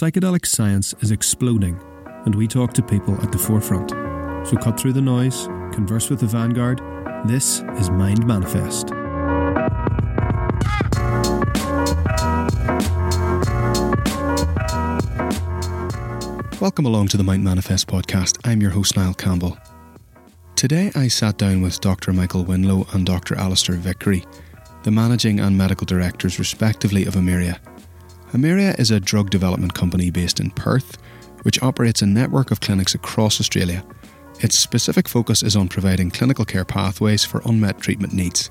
Psychedelic science is exploding, and we talk to people at the forefront. So cut through the noise, converse with the vanguard. This is Mind Manifest. Welcome along to the Mind Manifest podcast. I'm your host, Niall Campbell. Today I sat down with Dr. Michael Winlow and Dr. Alistair Vickery, the managing and medical directors, respectively, of Emyria. Emyria is a drug development company based in Perth, which operates a network of clinics across Australia. Its specific focus is on providing clinical care pathways for unmet treatment needs.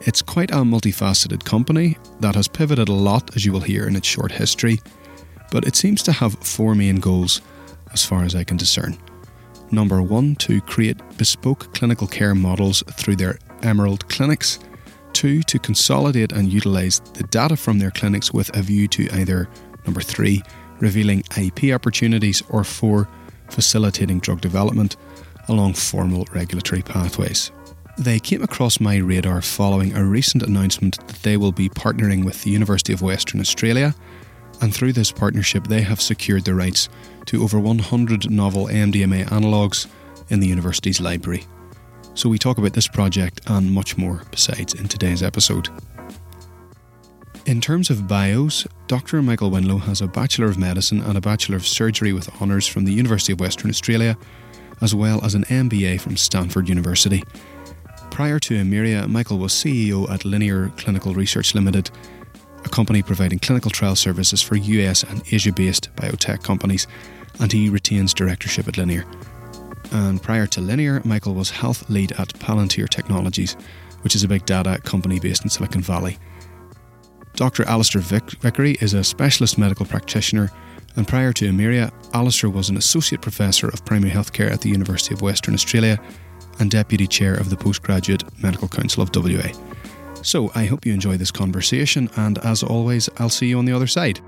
It's quite a multifaceted company that has pivoted a lot, as you will hear in its short history, but it seems to have four main goals, as far as I can discern. Number one, to create bespoke clinical care models through their Emerald clinics. Two, to consolidate and utilise the data from their clinics with a view to either, number three, revealing IP opportunities, or four, facilitating drug development along formal regulatory pathways. They came across my radar following a recent announcement that they will be partnering with the University of Western Australia, and through this partnership, they have secured the rights to over 100 novel MDMA analogues in the university's library. So we talk about this project and much more besides in today's episode. In terms of bios, Dr. Michael Winlow has a Bachelor of Medicine and a Bachelor of Surgery with honours from the University of Western Australia, as well as an MBA from Stanford University. Prior to Emyria, Michael was CEO at Linear Clinical Research Limited, a company providing clinical trial services for US and Asia based biotech companies, and he retains directorship at Linear. And prior to Linear, Michael was health lead at Palantir Technologies, which is a big data company based in Silicon Valley. Dr. Alistair Vic- Vickery is a specialist medical practitioner, and prior to Emyria, Alistair was an associate professor of primary healthcare at the University of Western Australia and deputy chair of the Postgraduate Medical Council of WA. So I hope you enjoy this conversation, and as always, I'll see you on the other side.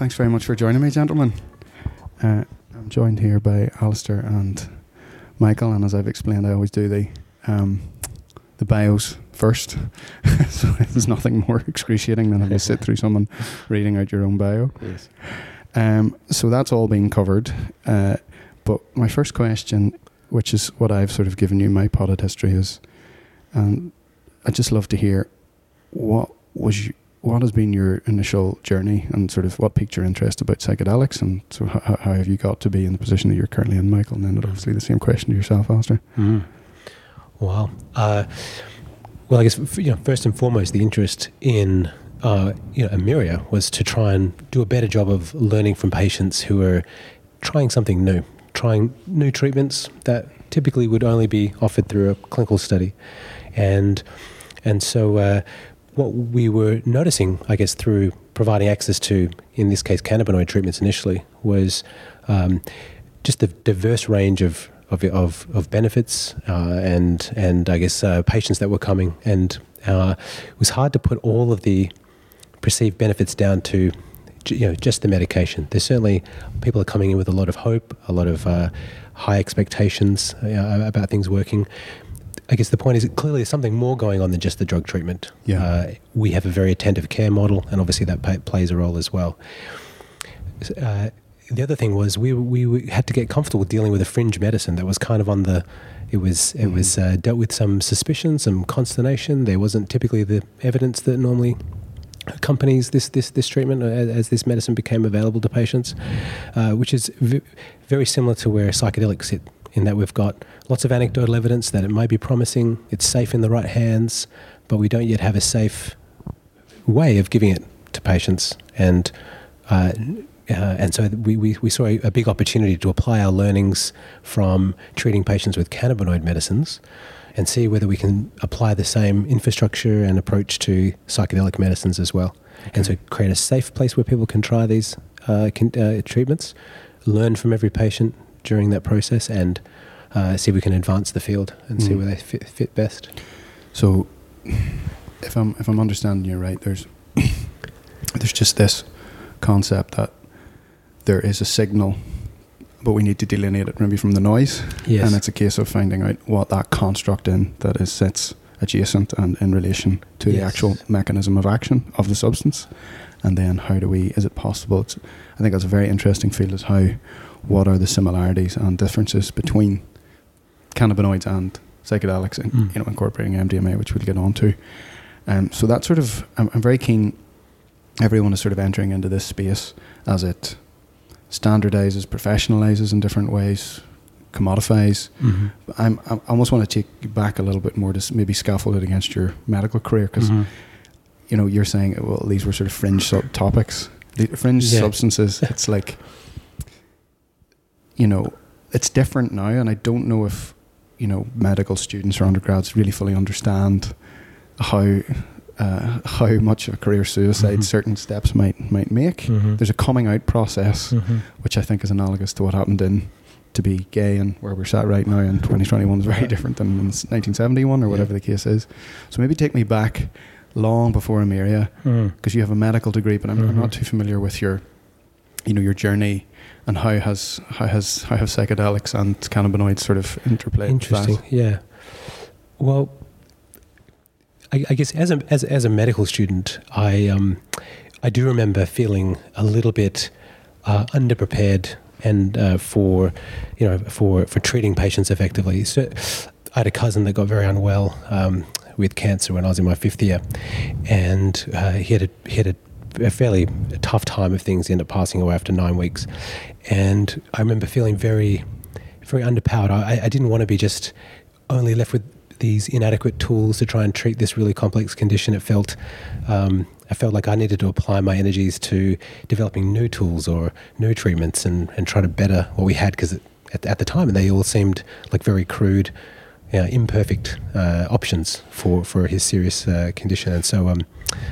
Thanks very much for joining me, gentlemen. Uh, I'm joined here by Alistair and Michael, and as I've explained, I always do the um, the bios first. so there's nothing more excruciating than having to sit through someone reading out your own bio. Yes. Um, so that's all been covered. Uh, but my first question, which is what I've sort of given you my potted history, is, um, I'd just love to hear what was you, what has been your initial journey and sort of what piqued your interest about psychedelics and so how, how have you got to be in the position that you're currently in, Michael? And then obviously the same question to yourself, Alistair. Mm. Wow. Uh, well, I guess you know, first and foremost, the interest in uh, you know Emyria was to try and do a better job of learning from patients who are trying something new, trying new treatments that typically would only be offered through a clinical study, and and so uh, what we were noticing, I guess, through providing access to, in this case, cannabinoid treatments initially, was um, just the diverse range of of, of, of benefits uh, and and I guess uh, patients that were coming, and uh, it was hard to put all of the perceived benefits down to you know just the medication. There's certainly people are coming in with a lot of hope, a lot of uh, high expectations uh, about things working. I guess the point is clearly there's something more going on than just the drug treatment. Yeah. Uh, we have a very attentive care model, and obviously that pay, plays a role as well. Uh, the other thing was we, we had to get comfortable dealing with a fringe medicine that was kind of on the it was it mm-hmm. was uh, dealt with some suspicion, some consternation. There wasn't typically the evidence that normally accompanies this this this treatment as, as this medicine became available to patients, uh, which is v- very similar to where psychedelics sit. In that we've got lots of anecdotal evidence that it might be promising, it's safe in the right hands, but we don't yet have a safe way of giving it to patients. And uh, uh, and so we, we, we saw a, a, big opportunity to apply our learnings from treating patients with cannabinoid medicines and see whether we can apply the same infrastructure and approach to psychedelic medicines as well. Okay. And so create a safe place where people can try these uh, can, uh, treatments, learn from every patient during that process, and uh, see if we can advance the field and mm. see where they fit, fit best. So, if I'm if I'm understanding you right, there's there's just this concept that there is a signal but we need to delineate it maybe from the noise. Yes. And it's a case of finding out what that construct in that is sits adjacent and in relation to the actual mechanism of action of the substance. And then how do we, is it possible? It's, I think that's a very interesting field is how, what are the similarities and differences between cannabinoids and psychedelics and, Mm. you know, incorporating MDMA, which we'll get on to. Um, so that sort of, I'm, I'm very keen, everyone is sort of entering into this space as it standardizes, professionalizes in different ways, commodifies. Mm-hmm. I'm, I almost want to take you back a little bit more to maybe scaffold it against your medical career because Mhm. you know you're saying well these were sort of fringe sub topics, the fringe Yeah. substances. It's like you know it's different now, and I don't know if you know medical students or undergrads really fully understand how. Uh, how much of a career suicide Mhm. certain steps might might make. Mhm. There's a coming out process Mhm. which I think is analogous to what happened in to be gay and where we're sat right now in 2021 is very different than in 1971 or Yeah. whatever the case is. So maybe take me back long before Emyria Mm. because you have a medical degree, but I'm, I'm not Mhm. too familiar with your, you know, your journey and how has how has how have psychedelics and cannabinoids sort of interplayed. Interesting. Yeah. Well, I, I guess as a as, as a medical student, I um, I do remember feeling a little bit uh, underprepared and uh, for you know for for treating patients effectively. So I had a cousin that got very unwell um, with cancer when I was in my fifth year, and uh, he had a, he had a, a fairly tough time of things. He ended up passing away after nine weeks, and I remember feeling very very underpowered. I, I didn't want to be just only left with these inadequate tools to try and treat this really complex condition. It felt um, I felt like I needed to apply my energies to developing new tools or new treatments and, and try to better what we had because at, at the time they all seemed like very crude, you know, imperfect uh, options for, for his serious uh, condition. And so um,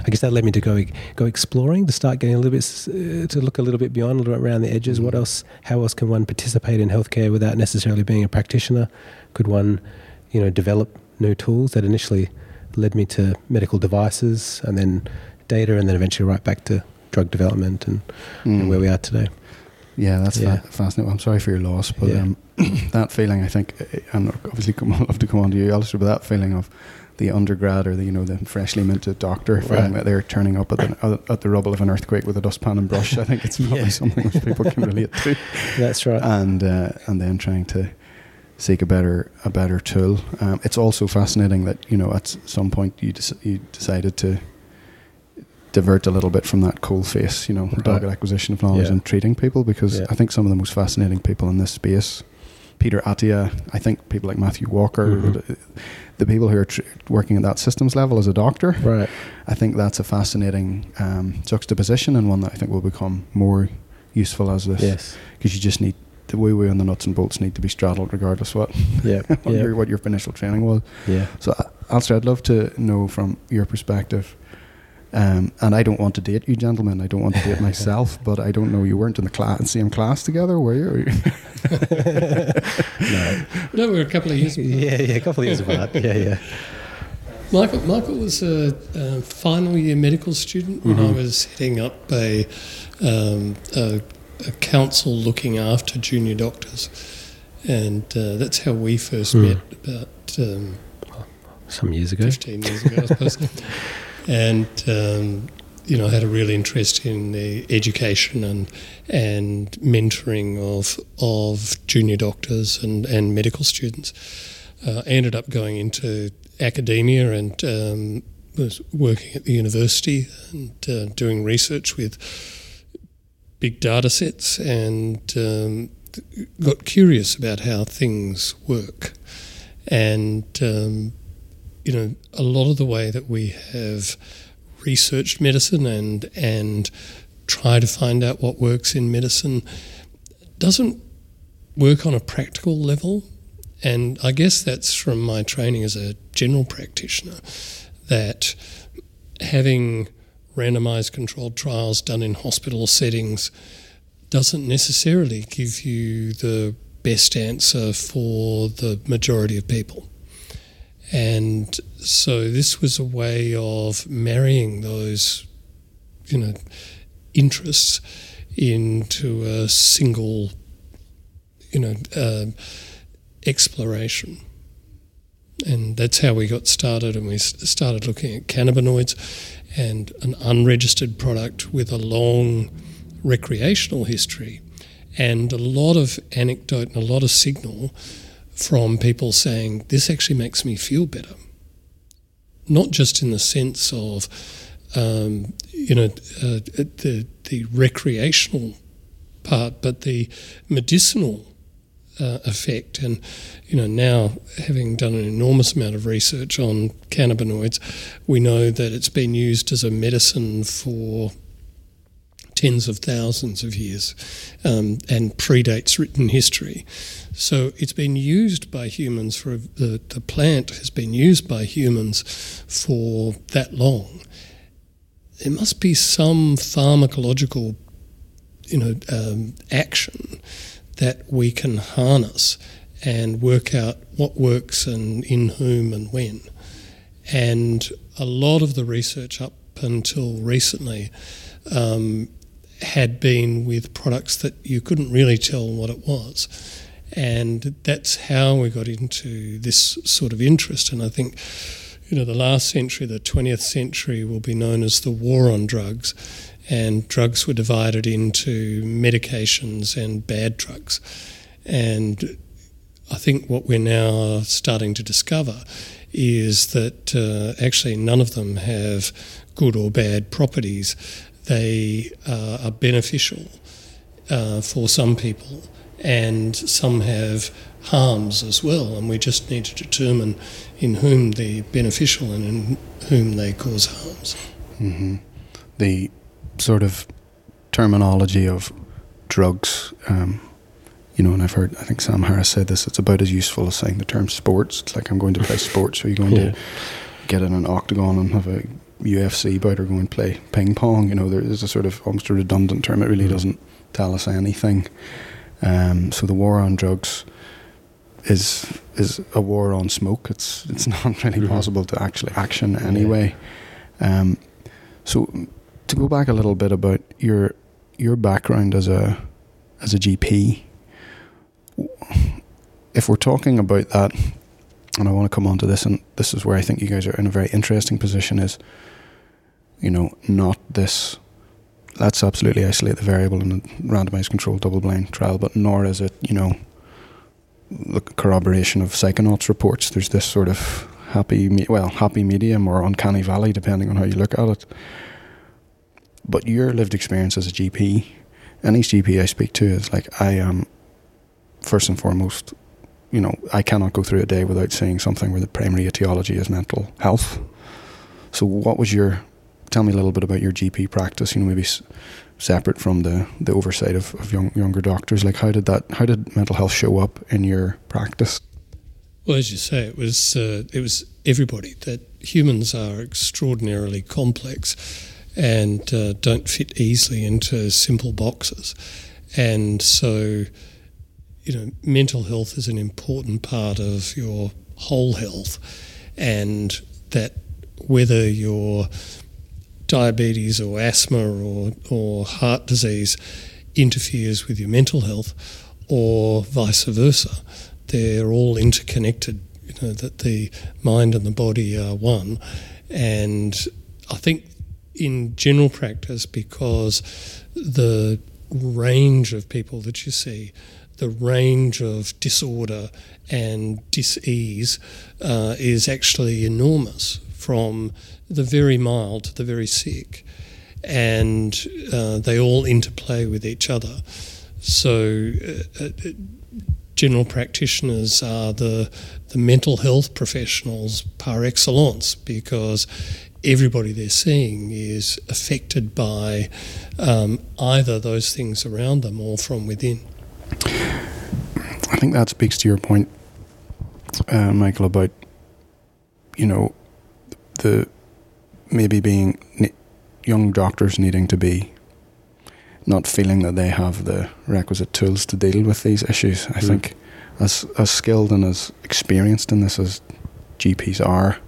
I guess that led me to go go exploring to start getting a little bit uh, to look a little bit beyond, a little bit around the edges. What else? How else can one participate in healthcare without necessarily being a practitioner? Could one, you know, develop new tools that initially led me to medical devices and then data, and then eventually right back to drug development and, and Mm. where we are today. Yeah, that's Yeah. Fa- fascinating. I'm sorry for your loss, but Yeah. um, that feeling, I think, and obviously, come, I'd love to come on to you, Alistair, but that feeling of the undergrad or the you know the freshly minted doctor feeling Right. that they're turning up at the at the rubble of an earthquake with a dustpan and brush. I think it's probably Yeah. something which people can relate to, That's right. and uh, and then trying to seek a better a better tool. Um, it's also fascinating that you know at some point you dec- you decided to divert a little bit from that cold face, you know, Right. dogged acquisition of knowledge Yeah. and treating people because Yeah. I think some of the most fascinating people in this space, Peter Attia, I think people like Matthew Walker, Mhm. the, people who are tr- working at that systems level as a doctor, right. I think that's a fascinating um, juxtaposition and one that I think will become more useful as this Yes. because you just need the woo woo and the nuts and bolts need to be straddled regardless what Yeah. what, yeah. your, what your initial training was. Yeah. So, uh, Alistair, I'd love to know from your perspective. Um, and I don't want to date you, gentlemen. I don't want to date myself, but I don't know. You weren't in the class, same class together, were you? No. No, we were a couple of years. apart. Yeah. Yeah. A couple of years apart. Yeah. Yeah. Michael, Michael was a, a final year medical student when I Mhm. was heading up a, um, a, a council looking after junior doctors, and uh, that's how we first Hmm. met about um, Some years ago. 15 years ago, I suppose. and um, you know, had a real interest in the education and and mentoring of of junior doctors and and medical students. Uh, I ended up going into academia and um, was working at the university and uh, doing research with big data sets and um, got curious about how things work. And um, you know, a lot of the way that we have researched medicine and and try to find out what works in medicine doesn't work on a practical level. And I guess that's from my training as a general practitioner that having randomized controlled trials done in hospital settings doesn't necessarily give you the best answer for the majority of people. And so this was a way of marrying those, you know, interests into a single you know, uh, exploration. And that's how we got started, and we started looking at cannabinoids and an unregistered product with a long recreational history and a lot of anecdote and a lot of signal from people saying this actually makes me feel better. Not just in the sense of, um, you know, uh, the the recreational part, but the medicinal uh, effect. And you know, now having done an enormous amount of research on cannabinoids, we know that it's been used as a medicine for tens of thousands of years um, and predates written history. So it's been used by humans for the, the plant has been used by humans for that long. There must be some pharmacological, you know, um, action that we can harness and work out what works and in whom and when. And a lot of the research up until recently um, had been with products that you couldn't really tell what it was. And that's how we got into this sort of interest. And I think, you know, the last century, the 20th century, will be known as the war on drugs. And drugs were divided into medications and bad drugs. And I think what we're now starting to discover is that uh, actually none of them have good or bad properties they uh, are beneficial uh, for some people, and some have harms as well. And we just need to determine in whom they're beneficial and in whom they cause harms. Mm-hmm. The sort of terminology of drugs. Um, you know, and I've heard, I think Sam Harris said this, it's about as useful as saying the term sports. It's like I'm going to play sports, so you're going yeah. to get in an octagon and have a UFC bout or go and play ping pong. You know, there is a sort of almost a redundant term. It really mm. doesn't tell us anything. Um, so the war on drugs is is a war on smoke. It's it's not really mm-hmm. possible to actually action anyway. Yeah. Um, so to go back a little bit about your your background as a as a GP, if we're talking about that, and I want to come on to this, and this is where I think you guys are in a very interesting position. Is you know, not this. Let's absolutely isolate the variable in a randomized controlled double blind trial, but nor is it, you know, the corroboration of psychonauts reports. There's this sort of happy, well, happy medium or uncanny valley, depending on how you look at it. But your lived experience as a GP, any GP I speak to is like, I am, first and foremost, you know, I cannot go through a day without seeing something where the primary etiology is mental health. So, what was your tell me a little bit about your GP practice. You know, maybe s- separate from the, the oversight of, of young, younger doctors. Like, how did that? How did mental health show up in your practice? Well, as you say, it was uh, it was everybody. That humans are extraordinarily complex and uh, don't fit easily into simple boxes, and so you know, mental health is an important part of your whole health, and that whether you're diabetes or asthma or, or heart disease interferes with your mental health or vice versa. They're all interconnected, you know, that the mind and the body are one. And I think in general practice, because the range of people that you see, the range of disorder and dis-ease uh, is actually enormous from the very mild to the very sick, and uh, they all interplay with each other. So, uh, uh, general practitioners are the the mental health professionals par excellence because everybody they're seeing is affected by um, either those things around them or from within. I think that speaks to your point, uh, Michael, about you know the maybe being young doctors needing to be not feeling that they have the requisite tools to deal with these issues. I mm. think as as skilled and as experienced in this as GPs are,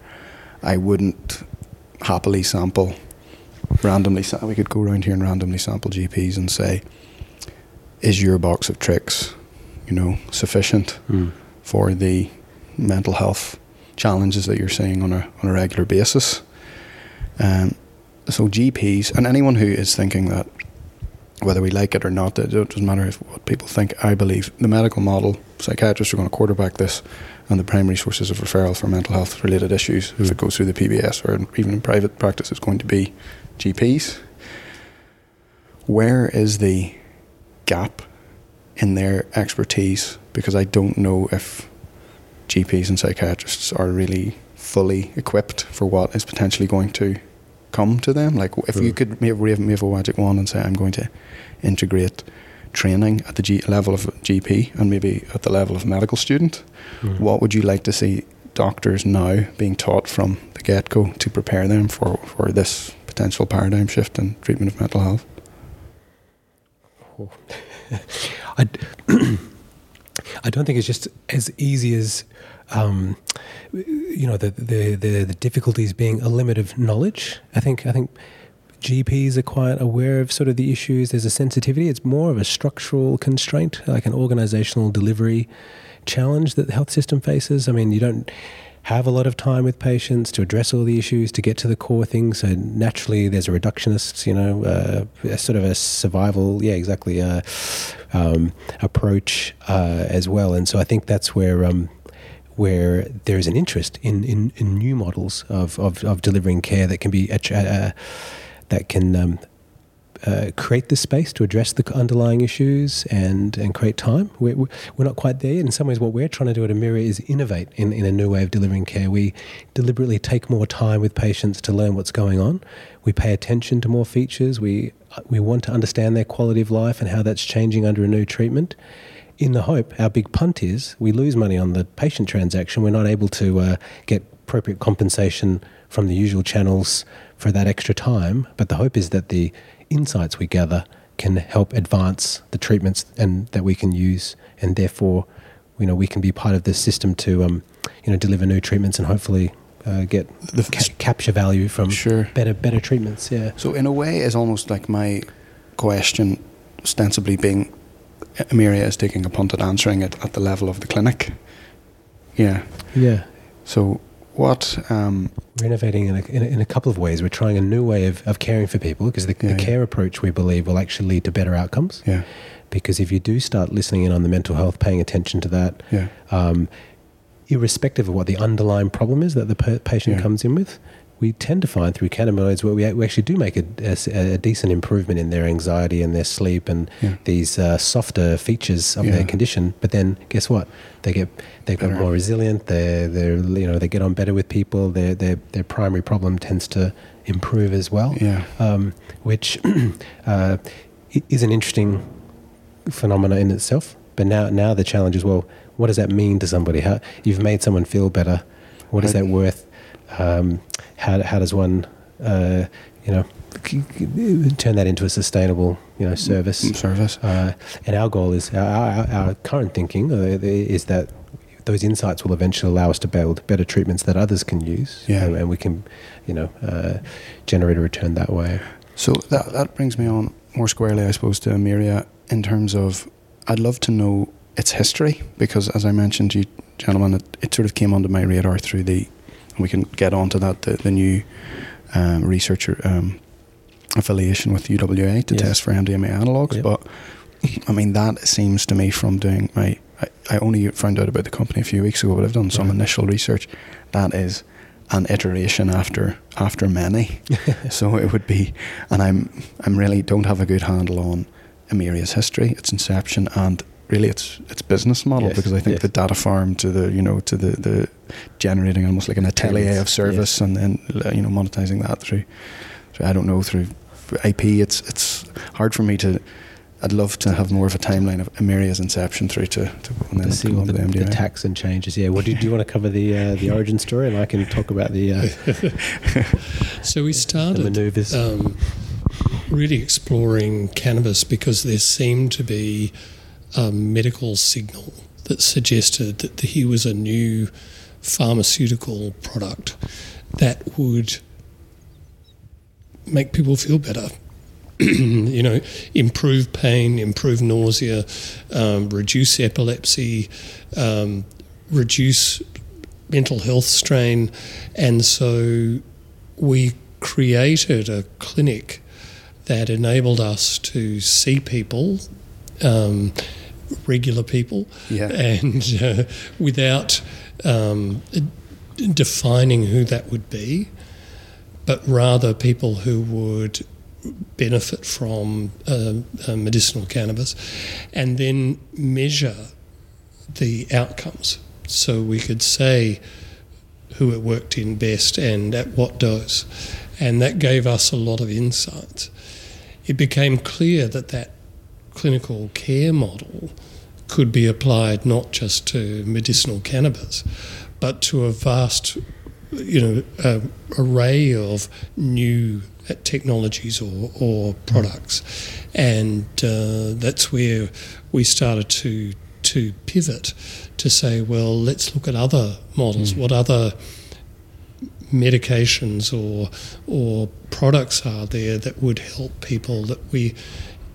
I wouldn't happily sample randomly. We could go around here and randomly sample GPs and say, "Is your box of tricks, you know, sufficient Mm. for the mental health challenges that you're seeing on a on a regular basis. Um, so GPs and anyone who is thinking that whether we like it or not, it doesn't matter if what people think. I believe the medical model, psychiatrists are going to quarterback this, and the primary sources of referral for mental health related issues, if it goes through the PBS or even in private practice, is going to be GPs. Where is the gap in their expertise? Because I don't know if GPs and psychiatrists are really fully equipped for what is potentially going to come to them. Like if you Mm. could wave, wave, wave a magic wand and say, I'm going to integrate training at the G- level of GP and maybe at the level of medical student, Mm. what would you like to see doctors now being taught from the get go to prepare them for, for this potential paradigm shift in treatment of mental health? I, I don't think it's just as easy as, um, you know, the, the, the, the difficulties being a limit of knowledge. I think I think GPs are quite aware of sort of the issues. There's a sensitivity. It's more of a structural constraint, like an organizational delivery challenge that the health system faces. I mean, you don't have a lot of time with patients to address all the issues to get to the core things. So naturally, there's a reductionist, you know, uh, sort of a survival, yeah, exactly, uh, um, approach uh, as well. And so I think that's where. Um, where there is an interest in, in, in new models of, of, of delivering care that can be uh, that can um, uh, create the space to address the underlying issues and, and create time. We're, we're not quite there. In some ways, what we're trying to do at Emyria is innovate in, in a new way of delivering care. We deliberately take more time with patients to learn what's going on. We pay attention to more features. We, we want to understand their quality of life and how that's changing under a new treatment. In the hope, our big punt is we lose money on the patient transaction. We're not able to uh, get appropriate compensation from the usual channels for that extra time. But the hope is that the insights we gather can help advance the treatments and that we can use, and therefore, you know, we can be part of this system to, um, you know, deliver new treatments and hopefully uh, get The- ca- capture value from Sure. better better treatments. Yeah. So in a way, it's almost like my question, ostensibly being, Emyria is taking a punt at answering it at the level of the clinic. Yeah. Yeah. So what? Um, We're innovating in a, in, a, in a couple of ways. We're trying a new way of, of caring for people because the, Yeah, the yeah. care approach we believe will actually lead to better outcomes. yeah. Because if you do start listening in on the mental health, paying attention to that, Yeah. um, irrespective of what the underlying problem is that the pa- patient Yeah. comes in with, we tend to find through cannabinoids where we, we actually do make a, a- a decent improvement in their anxiety and their sleep and Yeah. these uh, softer features of Yeah. their condition. But then, guess what? They get they get more resilient. They they you know they get on better with people. Their their their primary problem tends to improve as well Yeah. um, which uh, is an interesting phenomena in itself. But now, now the challenge is well, what does that mean to somebody? How you've made someone feel better? What is that worth? Um, how how does one, uh, you know, turn that into a sustainable, you know, service? Service. Uh, and our goal is our, our, our current thinking uh, is that those insights will eventually allow us to build better treatments that others can use, Yeah. and, and we can, you know, uh, generate a return that way. So that that brings me on more squarely, I suppose, to Emyria in terms of I'd love to know its history because, as I mentioned, you gentlemen, it, it sort of came onto my radar through the, we can get onto that the, the new um, researcher um, affiliation with UWA to Yes. test for MDMA analogs. Yep. But I mean, that seems to me from doing my, I, I only found out about the company a few weeks ago, but I've done some initial research. That is an iteration after after many. so it would be, and I'm I'm really don't have a good handle on Emyria's history, its inception, and really its its business model Yes, because I think yes. the data farm to the you know to the the generating almost like an atelier of service and then uh, you know monetizing that through, through I don't know through IP. It's it's hard for me to. I'd love to have more of a timeline of Emyria's inception through to, to and then see come all on the, the tax and changes. Yeah. Well, do, do you want to cover the uh, the origin story, and I can talk about the uh, So we the started manoeuvres? um, really exploring cannabis because there seemed to be a medical signal that suggested that here was a new pharmaceutical product that would make people feel better. you know, improve pain, improve nausea, um, reduce epilepsy, um, reduce mental health strain. And so we created a clinic that enabled us to see people, um, regular people, Yeah. and uh, without um, defining who that would be, but rather people who would benefit from uh, uh, medicinal cannabis and then measure the outcomes. So we could say who it worked in best and at what dose. And that gave us a lot of insights. It became clear that that clinical care model could be applied not just to medicinal cannabis, but to a vast, you know, uh, array of new technologies or, or products, and uh, that's where we started to to pivot to say, well, let's look at other models. What other medications or or products are there that would help people that we,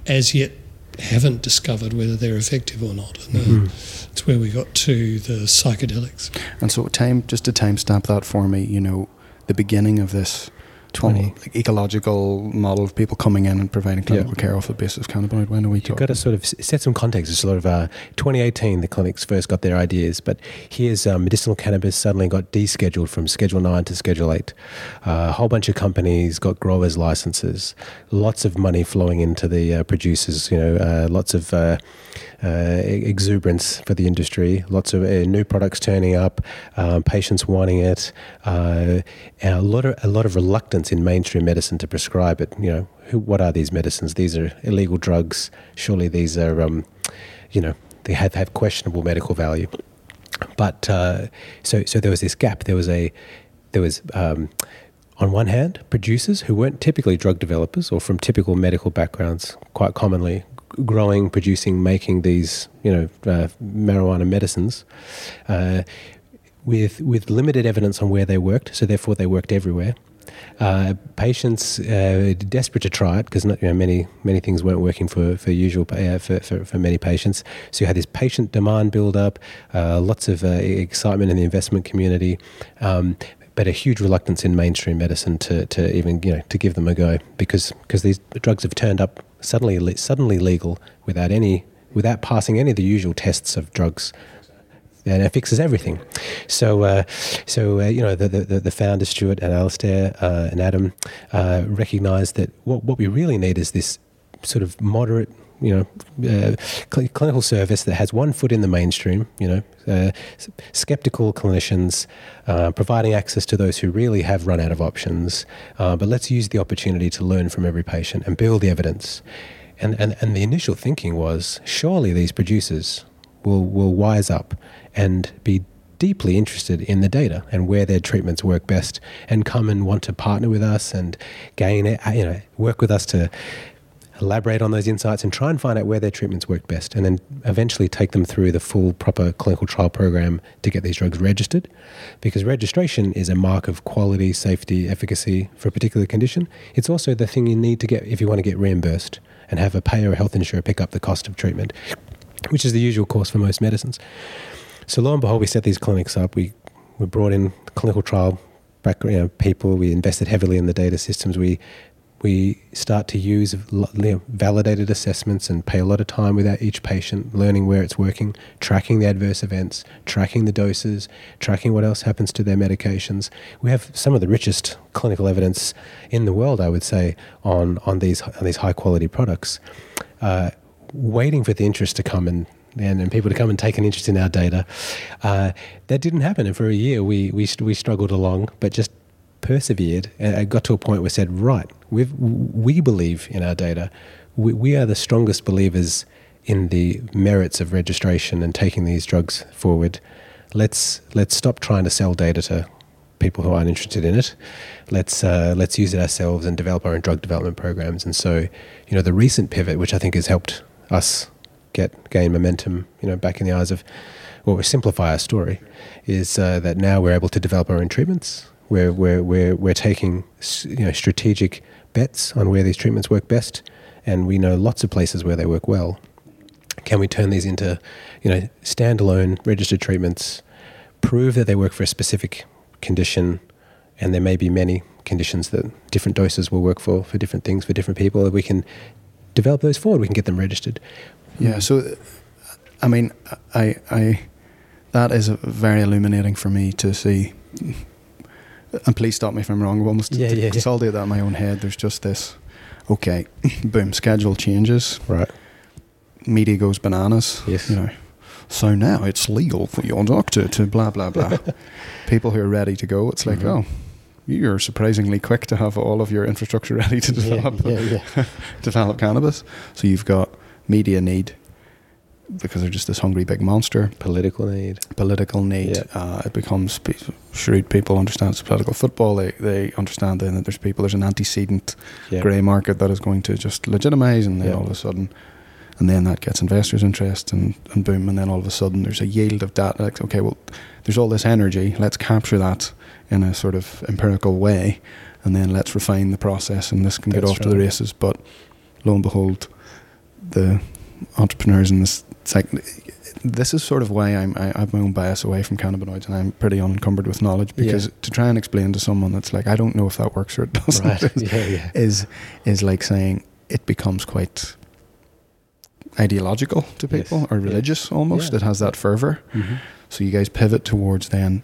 as yet, haven't discovered whether they're effective or not. And uh, it's where we got to the psychedelics. And so, time just to timestamp that for me, you know, the beginning of this 20 like ecological model of people coming in and providing clinical Yeah. care off the basis of cannabinoid. When are we You've got to sort of set some context. It's sort of uh, 2018, the clinics first got their ideas, but here's um, medicinal cannabis suddenly got descheduled from Schedule 9 to Schedule 8. Uh, a whole bunch of companies got growers' licenses, lots of money flowing into the uh, producers, you know, uh, lots of uh, exuberance for the industry, lots of uh, new products turning up, um, patients wanting it, uh, a lot of a lot of reluctance in mainstream medicine to prescribe it. You know, who, what are these medicines? These are illegal drugs. Surely these are, um, you know, they have have questionable medical value. But uh, so so there was this gap. There was a there was. Um, on one hand, producers who weren't typically drug developers or from typical medical backgrounds, quite commonly growing, producing, making these, you know, uh, marijuana medicines, uh, with with limited evidence on where they worked, so therefore they worked everywhere. Uh, patients uh, desperate to try it because you know, many many things weren't working for for usual uh, for, for for many patients. So you had this patient demand build up, uh, lots of uh, excitement in the investment community, um, but a huge reluctance in mainstream medicine to, to even you know to give them a go because because these drugs have turned up suddenly suddenly legal without any without passing any of the usual tests of drugs and it fixes everything. So, uh, so uh, you know, the, the the founders Stuart and Alistair uh, and Adam uh, recognised that what what we really need is this sort of moderate. You know, uh, cl- clinical service that has one foot in the mainstream. You know, uh, skeptical clinicians uh, providing access to those who really have run out of options. Uh, but let's use the opportunity to learn from every patient and build the evidence. And, and, and the initial thinking was surely these producers will, will wise up and be deeply interested in the data and where their treatments work best and come and want to partner with us and gain you know, work with us to elaborate on those insights and try and find out where their treatments work best and then eventually take them through the full proper clinical trial program to get these drugs registered. Because registration is a mark of quality safety efficacy for a particular condition. It's also the thing you need to get if you want to get reimbursed and have a payer or health insurer pick up the cost of treatment which is the usual course for most medicines. So lo and behold we set these clinics up. We we brought in clinical trial back, you know, people. We invested heavily in the data systems. We we start to use validated assessments and pay a lot of time with each patient, learning where it's working, tracking the adverse events, tracking the doses, tracking what else happens to their medications. We have some of the richest clinical evidence in the world, I would say, on, on these on these high quality products. Uh, waiting for the interest to come and and, and people to come and take an interest in our data. Uh, that didn't happen, and for a year we we, we struggled along, but just persevered and got to a point where said, right, we've, we believe in our data. We, we are the strongest believers in the merits of registration and taking these drugs forward. Let's let's stop trying to sell data to people who aren't interested in it. Let's uh, let's use it ourselves and develop our own drug development programs. And so, you know, the recent pivot, which I think has helped us get gain momentum, you know, back in the eyes of, or simplify our story, is uh, that now we're able to develop our own treatments. We're we're we're we're taking you know strategic bets on where these treatments work best. and we know lots of places where they work well. Can we turn these into, you know, standalone registered treatments, prove that they work for a specific condition, and there may be many conditions that different doses will work for for different things for different people. That we can develop those forward, we can get them registered. Yeah. So, I mean, I, I, that is very illuminating for me to see. And please stop me if I'm wrong. Almost yeah, to yeah, consolidate yeah. that in my own head. There's just this. Okay, boom. Schedule changes. Right. Media goes bananas. Yes. You know. So now it's legal for your doctor to blah blah blah. People who are ready to go, it's like, mm-hmm. oh, you're surprisingly quick to have all of your infrastructure ready to develop yeah, yeah, yeah. develop cannabis. So you've got media need because they're just this hungry big monster. Political need. Political need. Uh, it becomes shrewd people understand it's political football. They they understand then that there's people there's an antecedent grey market that is going to just legitimize, and then all of a sudden. And then that gets investors' interest, and, and boom, and then all of a sudden there's a yield of data. Like, okay, well, there's all this energy. Let's capture that in a sort of empirical way, and then let's refine the process, and this can That's get off right. to the races. But lo and behold, the entrepreneurs in this like this is sort of why I'm I, I have my own bias away from cannabinoids and I'm pretty unencumbered with knowledge because yeah. to try and explain to someone that's like I don't know if that works or it doesn't right. is, yeah, yeah. is is like saying it becomes quite ideological to people yes. or religious almost. It has that fervor. Mm-hmm. So you guys pivot towards then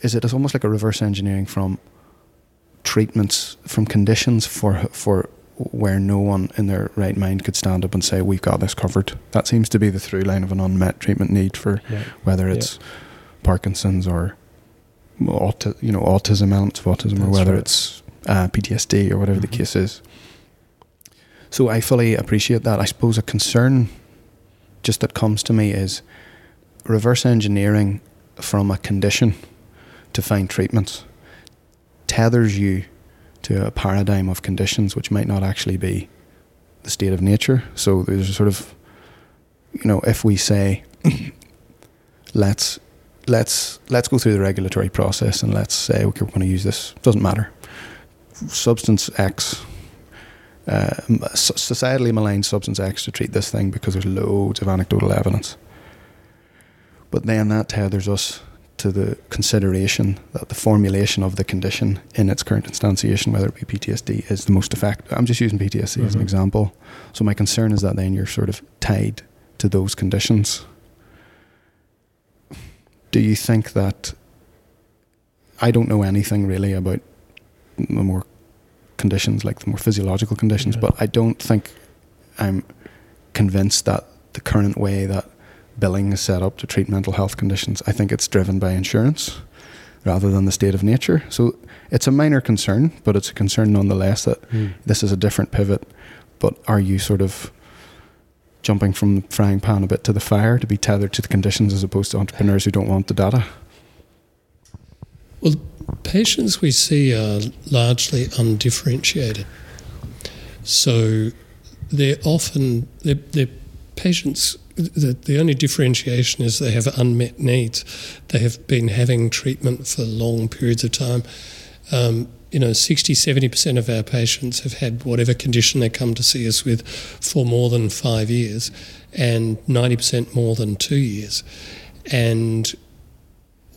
is it almost like a reverse engineering from treatments from conditions for for where no one in their right mind could stand up and say we've got this covered. That seems to be the through line of an unmet treatment need for yeah. whether it's yeah. Parkinson's or auti- you know autism elements of autism, That's or whether right. it's uh, PTSD or whatever mm-hmm. the case is. So I fully appreciate that. I suppose a concern just that comes to me is reverse engineering from a condition to find treatments tethers you to a paradigm of conditions which might not actually be the state of nature. So there's a sort of, you know, if we say, let's let's let's go through the regulatory process and let's say okay, we're going to use this. Doesn't matter. Substance X, uh, societally maligned substance X to treat this thing because there's loads of anecdotal evidence. But then that tethers us to the consideration that the formulation of the condition in its current instantiation, whether it be PTSD, is the most effective. I'm just using PTSD mm-hmm. as an mm-hmm. example. So my concern is that then you're sort of tied to those conditions. Do you think that I don't know anything really about the more conditions, like the more physiological conditions, yeah. but I don't think I'm convinced that the current way that billing is set up to treat mental health conditions. I think it's driven by insurance rather than the state of nature. So it's a minor concern, but it's a concern nonetheless that mm. this is a different pivot. But are you sort of jumping from the frying pan a bit to the fire to be tethered to the conditions as opposed to entrepreneurs who don't want the data? Well, patients we see are largely undifferentiated. So they're often, they're, they're patients the, the only differentiation is they have unmet needs. They have been having treatment for long periods of time. Um, you know, 60, 70% of our patients have had whatever condition they come to see us with for more than five years, and 90% more than two years. And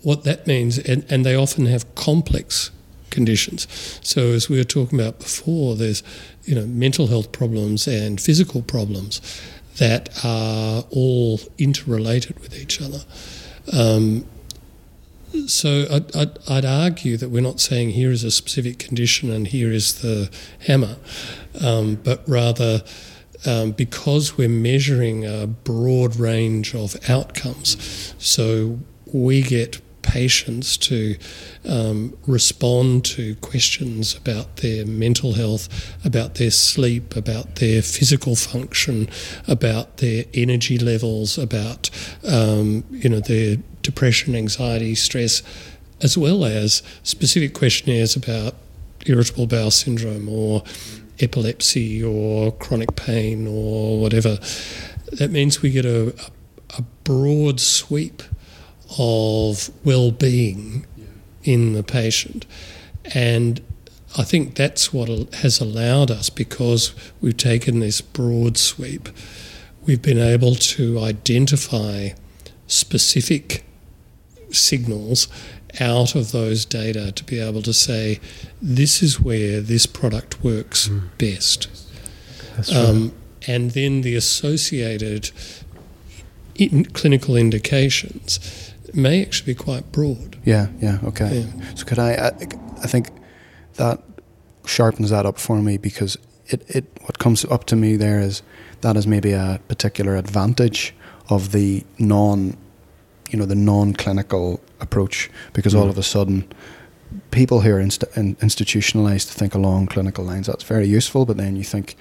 what that means, and, and they often have complex conditions. So, as we were talking about before, there's you know mental health problems and physical problems that are all interrelated with each other. Um, so I'd, I'd, I'd, argue that we're not saying here is a specific condition and here is the hammer, um, but rather um, because we're measuring a broad range of outcomes, so we get patients to um, respond to questions about their mental health, about their sleep, about their physical function, about their energy levels, about um, you know their depression, anxiety, stress, as well as specific questionnaires about irritable bowel syndrome or epilepsy or chronic pain or whatever. That means we get a, a, a broad sweep of well-being in the patient, and I think that's what has allowed us because we've taken this broad sweep. We've been able to identify specific signals out of those data to be able to say this is where this product works mm. best. Um, and then the associated in clinical indications may actually be quite broad. Yeah, yeah, okay. Yeah. So could I, I, I think that sharpens that up for me because it, it what comes up to me there is that is maybe a particular advantage of the non you know the non-clinical approach because mm. all of a sudden people who are inst- in, institutionalized to think along clinical lines that's very useful but then you think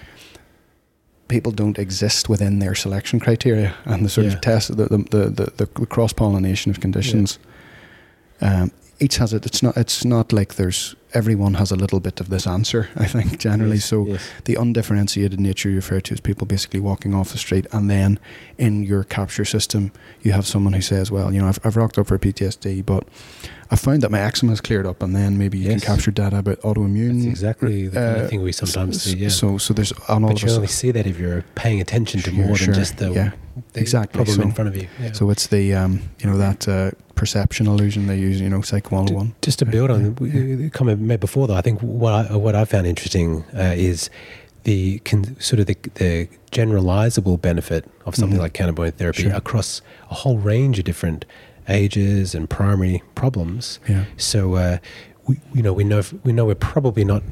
people don't exist within their selection criteria and the sort yeah. of test the the, the, the, the cross pollination of conditions yeah. um, each has it it's not it's not like there's everyone has a little bit of this answer, I think, generally. Yes, so yes. the undifferentiated nature you refer to is people basically walking off the street, and then in your capture system, you have someone who says, Well, you know, I've, I've rocked up for PTSD, but I found that my eczema has cleared up, and then maybe you yes. can capture data about autoimmune. That's exactly the kind uh, of thing we sometimes so, see. Yeah. So, so there's on all but you only see that if you're paying attention to more sure, than just the, yeah, the exactly. problem so, in front of you. Yeah. So it's the um, you know that uh, perception illusion they use. You know, Psych 101. Just to build on yeah. comment made before, though, I think what I, what I found interesting uh, is the con- sort of the, the, generalizable benefit of something mm-hmm. like cannabinoid therapy sure. across a whole range of different ages and primary problems. Yeah. So uh, we you know we know we know we're probably not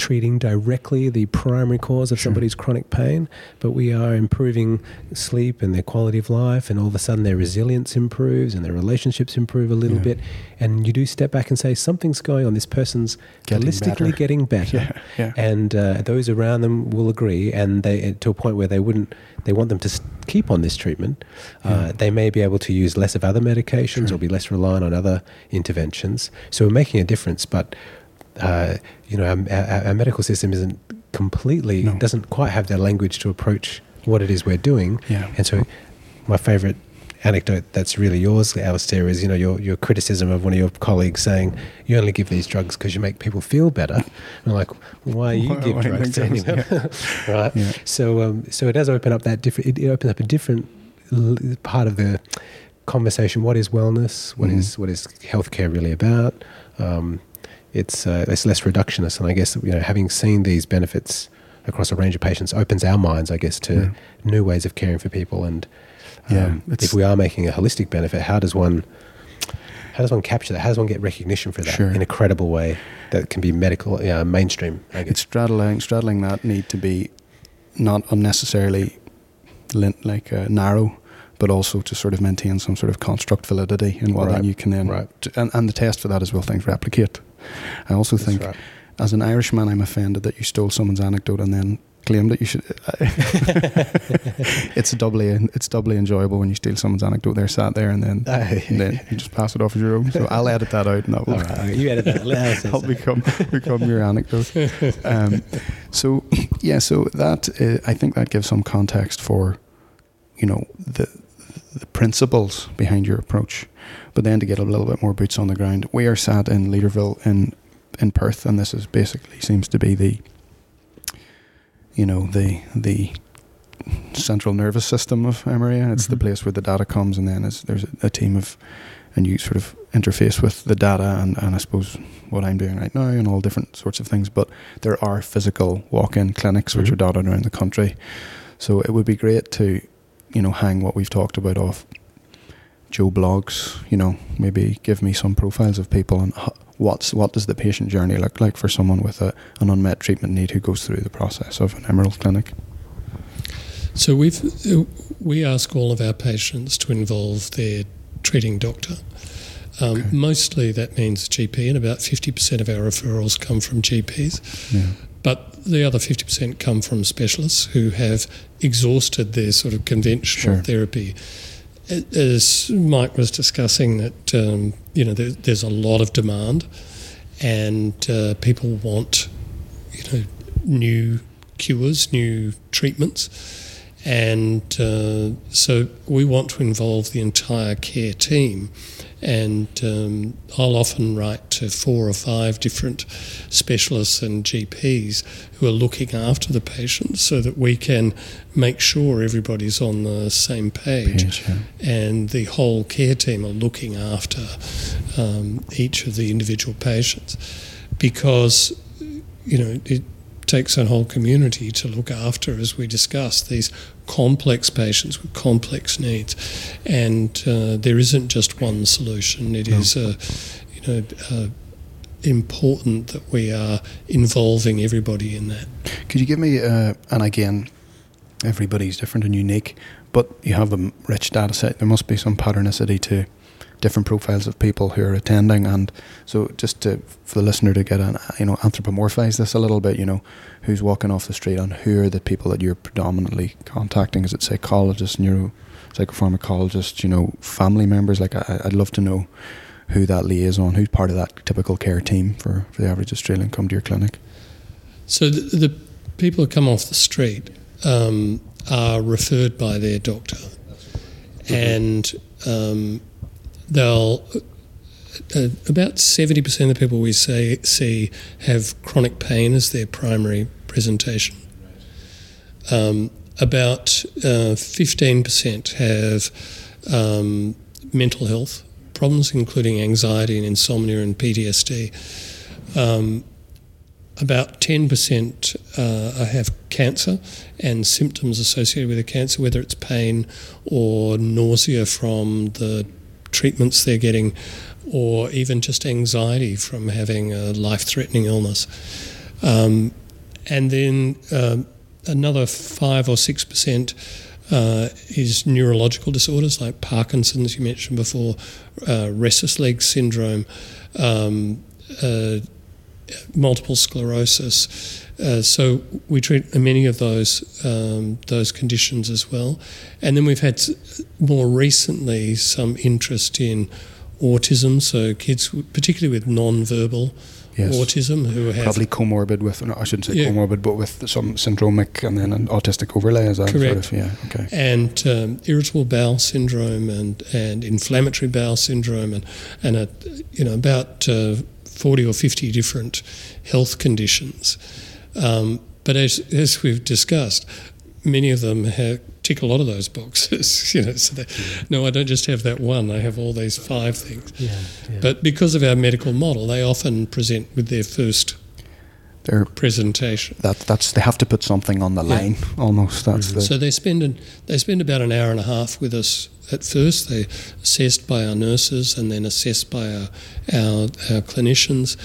treating directly the primary cause of sure. somebody's chronic pain, but we are improving sleep and their quality of life, and all of a sudden their resilience improves and their relationships improve a little yeah. bit. And you do step back and say, something's going on. This person's getting holistically better. getting better. Yeah, yeah. And uh, those around them will agree, and they to a point where they wouldn't, they want them to keep on this treatment. Uh, they may be able to use less of other medications sure. or be less reliant on other interventions. So we're making a difference, but uh, you know, our, our, medical system isn't completely no. doesn't quite have that language to approach what it is we're doing. Yeah. And so, my favourite anecdote that's really yours, Alistair, is you know your your criticism of one of your colleagues saying you only give these drugs because you make people feel better. And I'm like, why you why, give why drugs to anyone, yeah. right? Yeah. So um, so it does open up that different. It, it opens up a different part of the conversation. What is wellness? What mm. is what is healthcare really about? Um, it's uh, it's less reductionist, and I guess you know having seen these benefits across a range of patients opens our minds, I guess, to yeah. new ways of caring for people. And um, yeah, if we are making a holistic benefit, how does one how does one capture that? How does one get recognition for that sure. in a credible way that can be medical, yeah, mainstream? It's straddling straddling that need to be not unnecessarily like uh, narrow but also to sort of maintain some sort of construct validity and what right. then you can then right. and, and the test for that is will things replicate I also That's think, right. as an Irishman, I'm offended that you stole someone's anecdote and then claimed that you should. it's doubly it's doubly enjoyable when you steal someone's anecdote. They're sat there and then, and then you just pass it off as your own. So I'll edit that out, and that will. Right, you edit that. I'll become become your anecdote. Um, so yeah, so that uh, I think that gives some context for, you know, the the principles behind your approach. But then to get a little bit more boots on the ground, we are sat in Leederville in in Perth, and this is basically seems to be the you know the the central nervous system of Emyria. It's mm-hmm. the place where the data comes, and then there's a, a, team of and you sort of interface with the data and, and I suppose what I'm doing right now and all different sorts of things. But there are physical walk-in clinics mm-hmm. which are dotted around the country. So it would be great to you know, hang what we've talked about off Joe Bloggs, you know, maybe give me some profiles of people and what's what does the patient journey look like for someone with a, an unmet treatment need who goes through the process of an Emerald clinic. So we've we ask all of our patients to involve their treating doctor. Um, okay. Mostly that means GP, and about fifty percent of our referrals come from GPs. Yeah. But the other 50% come from specialists who have exhausted their sort of conventional sure. therapy. As Mike was discussing, that um, you know there, there's a lot of demand, and uh, people want you know new cures, new treatments, And uh, so we want to involve the entire care team. And um, I'll often write to four or five different specialists and GPs who are looking after the patients so that we can make sure everybody's on the same page. Page, yeah. And the whole care team are looking after um, each of the individual patients because, you know, it takes a whole community to look after, as we discussed, these complex patients with complex needs. And uh, there isn't just one solution. It No. is, uh, you know, uh, important that we are involving everybody in that. Could you give me, uh, and again, everybody's different and unique, but you have a rich data set. There must be some patternicity to different profiles of people who are attending, and so just to, for the listener to get an, you know, anthropomorphize this a little bit. You know, who's walking off the street, and who are the people that you're predominantly contacting? Is it psychologists, neuro, psychopharmacologists? You know, family members? Like, I, I'd love to know who that liaison, who's part of that typical care team for, for the average Australian come to your clinic. So the, the people who come off the street um, are referred by their doctor, and um, they'll. Uh, about 70% of the people we say, see have chronic pain as their primary presentation. Um, about uh, 15% have um, mental health problems, including anxiety and insomnia and PTSD. Um, about 10% uh, have cancer and symptoms associated with the cancer, whether it's pain or nausea from the treatments they're getting, or even just anxiety from having a life threatening illness. Um, and then um, another 5 or 6% uh, is neurological disorders like Parkinson's, you mentioned before, uh, restless leg syndrome. Um, uh, multiple sclerosis. Uh, so we treat many of those um, those conditions as well, and then we've had more recently some interest in autism. So kids, particularly with non-verbal Yes. autism, who have Probably comorbid with, no, I shouldn't say Yeah. comorbid, but with some syndromic and then an autistic overlay. Is that sort of, yeah, okay. and um, irritable bowel syndrome and, and inflammatory bowel syndrome and and a, you know about uh, forty or fifty different health conditions. Um, but as as we've discussed, many of them have, tick a lot of those boxes. you know, so they, no, I don't just have that one. I have all these five things. Yeah, yeah. But because of our medical model, they often present with their first They're, presentation. that, that's, they have to put something on the Yeah. line almost. That's the, So they spend an, they spend about an hour and a half with us at first. They're assessed by our nurses and then assessed by our our, our clinicians,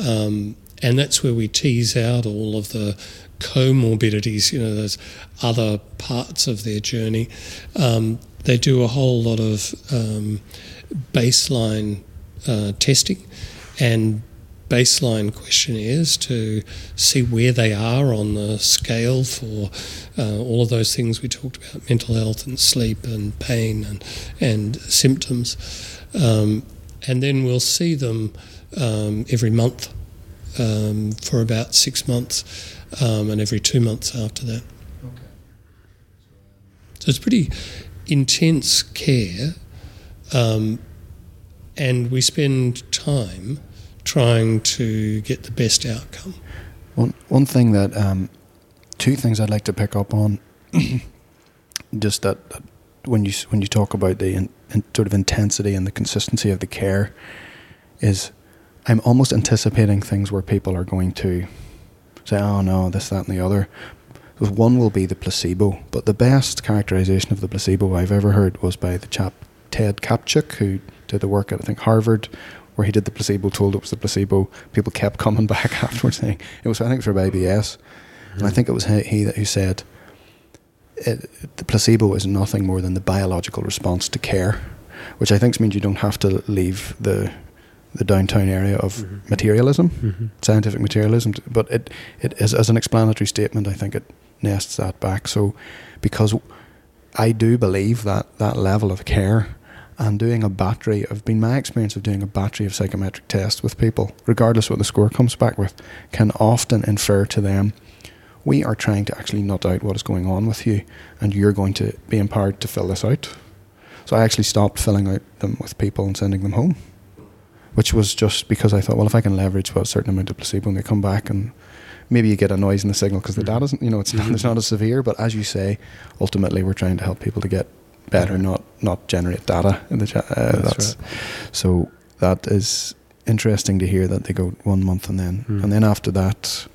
um, and that's where we tease out all of the comorbidities. You know, those other parts of their journey. Um, they do a whole lot of um, baseline uh, testing and baseline questionnaires to see where they are on the scale for uh, all of those things we talked about mental health and sleep and pain and, and symptoms. Um, and then we'll see them um, every month um, for about six months um, and every two months after that. So it's pretty intense care, um, and we spend time trying to get the best outcome. One one thing that um, two things I'd like to pick up on, just that, that when you when you talk about the in, in sort of intensity and the consistency of the care, is I'm almost anticipating things where people are going to say, "Oh no, this, that, and the other." One will be the placebo, but the best characterization of the placebo I've ever heard was by the chap Ted Kaptchuk, who did the work at I think Harvard, where he did the placebo, told it was the placebo. People kept coming back afterwards saying it was. I think it was for IBS, and I think it was he, he that who said it, the placebo is nothing more than the biological response to care, which I think means you don't have to leave the the downtown area of Mhm. materialism, Mhm. scientific materialism. But it it is as an explanatory statement. I think it nests that back. So because I do believe that that level of care and doing a battery of been my experience of doing a battery of psychometric tests with people, regardless what the score comes back with, can often infer to them we are trying to actually nut out what is going on with you, and you're going to be empowered to fill this out. So I actually stopped filling out them with people and sending them home, which was just because I thought, well, if I can leverage well, a certain amount of placebo and they come back and maybe you get a noise in the signal because the data isn't, you know, it's, mm-hmm. it's not as severe. But as you say, ultimately we're trying to help people to get better, not not generate data in the chat. Uh, that's, that's right. so that is interesting to hear that they go one month and then mm. and then after that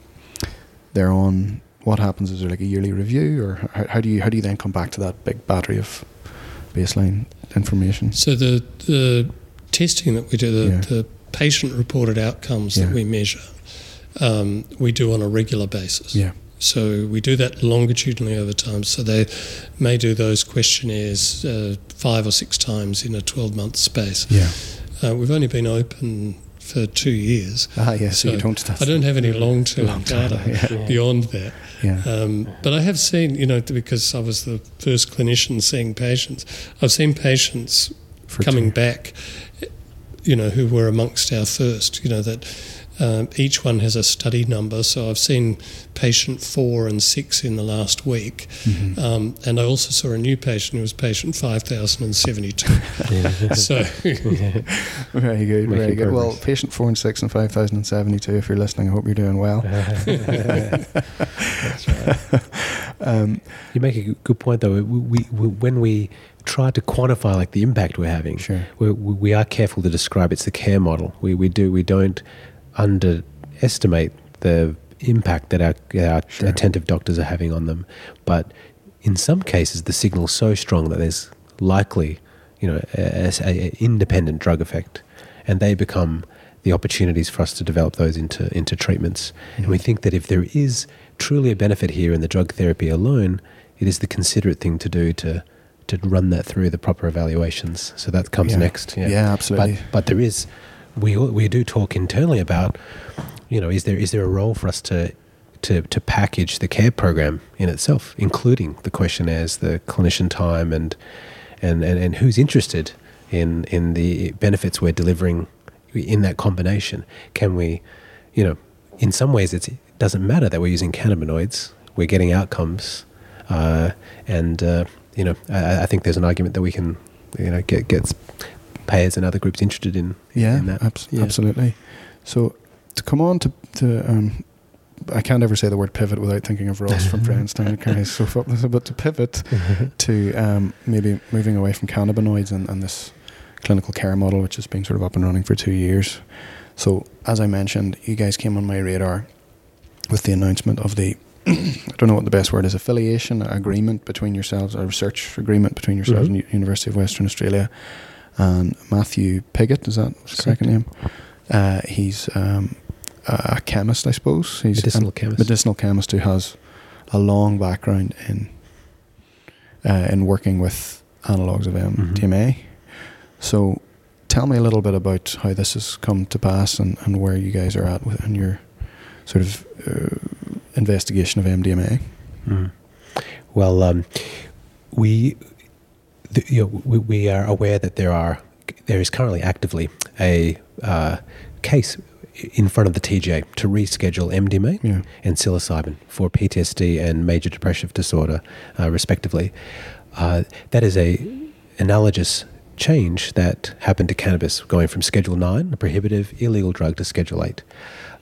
they're on. What happens is there like a yearly review, or how, how do you how do you then come back to that big battery of baseline information? So the the testing that we do, the, yeah. the patient reported outcomes yeah. that we measure, um, we do on a regular basis. Yeah. So we do that longitudinally over time. So they may do those questionnaires uh, five or six times in a 12 month space. Yeah. Uh, we've only been open for two years. Ah, yes, so, so you don't I don't have any long term data yeah. beyond that. Yeah. Um, but I have seen, you know, because I was the first clinician seeing patients, I've seen patients for coming back, you know, who were amongst our first, you know, that um, each one has a study number, so I've seen patient four and six in the last week. Mm-hmm. Um, and I also saw a new patient who was patient 5072. so, very good, very good. Well, patient four and six and 5072, if you're listening, I hope you're doing well. That's right. Um, you make a good point, though. We, we, when we try to quantify like the impact we're having, sure. we, we are careful to describe it's the care model. We, we do we don't underestimate the impact that our, our sure. attentive doctors are having on them. But in some cases, the signal's so strong that there's likely, you know, an independent drug effect, and they become the opportunities for us to develop those into into treatments. Mm-hmm. And we think that if there is truly a benefit here in the drug therapy alone, it is the considerate thing to do to to run that through the proper evaluations. So that comes yeah. next. Yeah, yeah absolutely. But, but there is we we do talk internally about, you know, is there is there a role for us to to, to package the care program in itself, including the questionnaires, the clinician time, and and, and, and who's interested in in the benefits we're delivering in that combination? Can we, you know, in some ways it doesn't matter that we're using cannabinoids, we're getting outcomes, uh, and uh, you know, I, I, think there's an argument that we can, you know, get get payers and other groups interested in. Yeah, in. Abs- yeah. absolutely. So to come on to, to um, I can't ever say the word pivot without thinking of Ross from Friendstown. Kind of so but to pivot to um, maybe moving away from cannabinoids and, and this clinical care model, which has been sort of up and running for two years. So as I mentioned, you guys came on my radar with the announcement of the I don't know what the best word is affiliation agreement between yourselves, a research agreement between yourselves mm-hmm. and University of Western Australia and Matthew Piggott, is that his second name? Uh, he's um, a chemist, I suppose. He's medicinal chemist. Medicinal chemist who has a long background in uh, in working with analogs of MDMA. Mm-hmm. So, tell me a little bit about how this has come to pass and, and where you guys are at in your sort of uh, investigation of MDMA. Mm. Well, um, we the, you know, we, we, are aware that there are there is currently actively a uh, case in front of the TGA to reschedule MDMA yeah. and psilocybin for PTSD and major depressive disorder, uh, respectively. Uh, that is a analogous change that happened to cannabis, going from Schedule 9, a prohibitive illegal drug, to Schedule 8.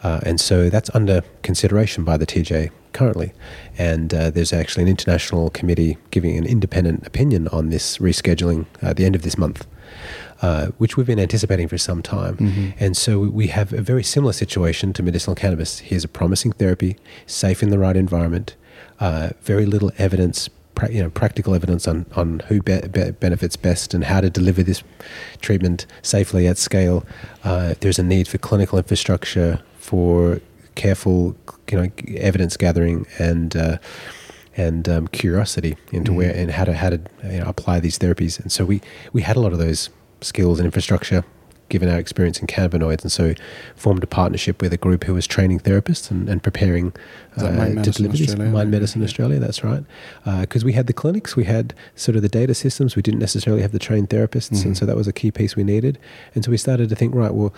Uh, and so that's under consideration by the TGA currently. And uh, there's actually an international committee giving an independent opinion on this rescheduling at the end of this month. Uh, which we've been anticipating for some time. Mm-hmm. And so we have a very similar situation to medicinal cannabis. Here's a promising therapy, safe in the right environment, uh, very little evidence, pra- you know, practical evidence on, on who be- be- benefits best and how to deliver this treatment safely at scale. Uh, there's a need for clinical infrastructure, for careful, you know, evidence gathering and uh, and um, curiosity into mm. where and how to how to you know, apply these therapies. And so we we had a lot of those skills and infrastructure given our experience in cannabinoids, and so formed a partnership with a group who was training therapists and, and preparing uh, to deliver this Mind Medicine yeah. Australia. That's right, because uh, we had the clinics, we had sort of the data systems, we didn't necessarily have the trained therapists, mm-hmm. and so that was a key piece we needed. And so we started to think, right, well,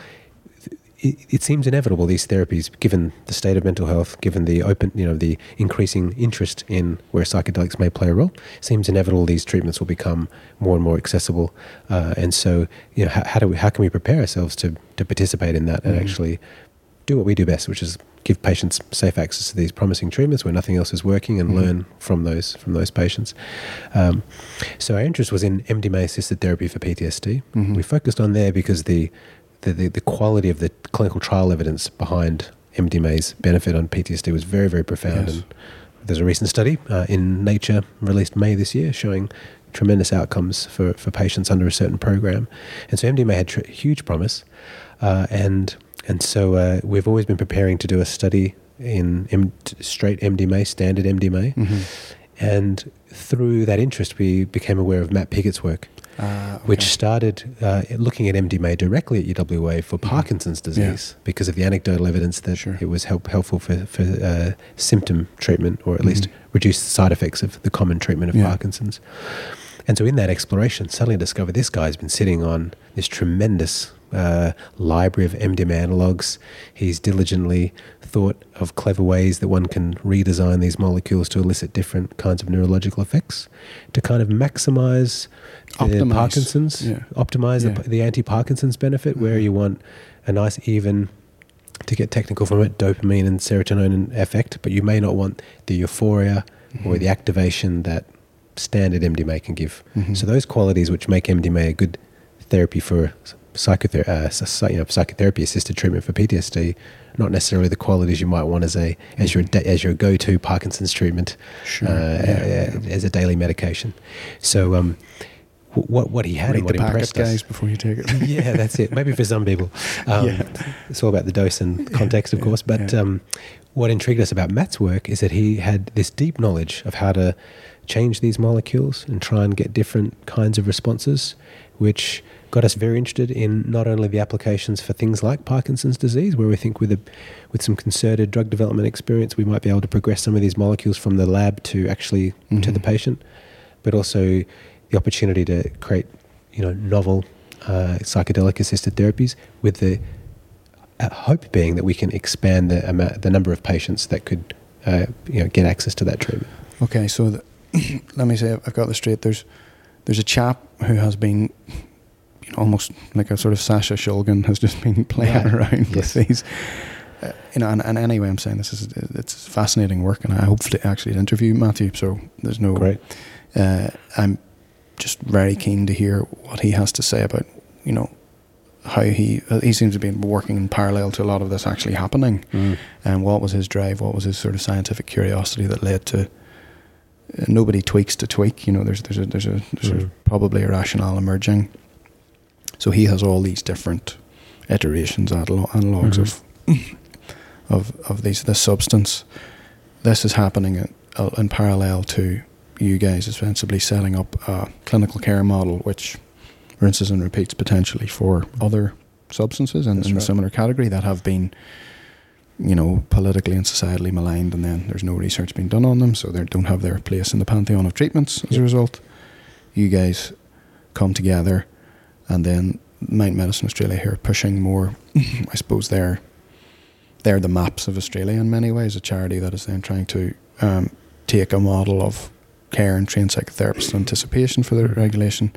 it, it, seems inevitable these therapies, given the state of mental health, given the open, you know, the increasing interest in where psychedelics may play a role, seems inevitable these treatments will become more and more accessible. Uh, and so, you know, how, how, do we, how can we prepare ourselves to to participate in that and mm-hmm. actually do what we do best, which is give patients safe access to these promising treatments where nothing else is working and mm-hmm. learn from those from those patients. Um, so our interest was in MDMA assisted therapy for PTSD. Mm-hmm. We focused on there because the the, the, the quality of the clinical trial evidence behind MDMA's benefit on PTSD was very, very profound. Yes. And there's a recent study uh, in Nature released May this year showing tremendous outcomes for, for patients under a certain program. And so MDMA had tr- huge promise. Uh, and, and so uh, we've always been preparing to do a study in M- straight MDMA, standard MDMA. Mm-hmm. And through that interest, we became aware of Matt Piggott's work. Uh, okay. which started uh, looking at MDMA directly at UWA for mm-hmm. Parkinson's disease yeah. because of the anecdotal evidence that sure. it was help, helpful for, for uh, symptom treatment or at mm-hmm. least reduce the side effects of the common treatment of yeah. Parkinson's. And so, in that exploration, suddenly I discovered this guy's been sitting on this tremendous uh, library of MDMA analogs. He's diligently thought of clever ways that one can redesign these molecules to elicit different kinds of neurological effects to kind of maximize the Parkinson's, yeah. optimize yeah. the, the anti Parkinson's benefit, mm-hmm. where you want a nice, even, to get technical from it, dopamine and serotonin effect, but you may not want the euphoria mm-hmm. or the activation that standard MDMA can give. Mm-hmm. So, those qualities which make MDMA a good therapy for psychotherapy, uh, you know, psychotherapy assisted treatment for PTSD, not necessarily the qualities you might want as a as your as your go to Parkinson's treatment, sure. uh, yeah. as a daily medication. So. Um, what what he had Read and what the impressed us. guys, before you take it. yeah, that's it. Maybe for some people, um, yeah. it's all about the dose and context, of course. But yeah. um, what intrigued us about Matt's work is that he had this deep knowledge of how to change these molecules and try and get different kinds of responses, which got us very interested in not only the applications for things like Parkinson's disease, where we think with a, with some concerted drug development experience, we might be able to progress some of these molecules from the lab to actually mm-hmm. to the mm-hmm. patient, but also the opportunity to create, you know, novel uh, psychedelic assisted therapies with the uh, hope being that we can expand the amount, the number of patients that could, uh, you know, get access to that treatment. Okay, so the, let me say I've got this straight. There's there's a chap who has been you know, almost like a sort of Sasha Shulgin has just been playing yeah. around yes. with these. Uh, you know, and, and, anyway, I'm saying this is it's fascinating work, and I hopefully actually interview Matthew. So there's no. Great. Uh, I'm just very keen to hear what he has to say about you know how he uh, he seems to be working in parallel to a lot of this actually happening, mm. and what was his drive, what was his sort of scientific curiosity that led to. Uh, nobody tweaks to tweak, you know. There's there's a there's a there's mm. a, probably a rationale emerging so he has all these different iterations, analogs mm-hmm. of of of these this substance. This is happening in, uh, in parallel to you guys ostensibly setting up a clinical care model, which rinses and repeats potentially for other substances in, in right. a similar category that have been, you know, politically and societally maligned, and then there's no research being done on them, so they don't have their place in the pantheon of treatments as yep. a result. You guys come together and then Mind Medicine Australia here pushing more. I suppose they're they're the MAPS of Australia in many ways. A charity that is then trying to um, take a model of care and train psychotherapists in anticipation for the regulation.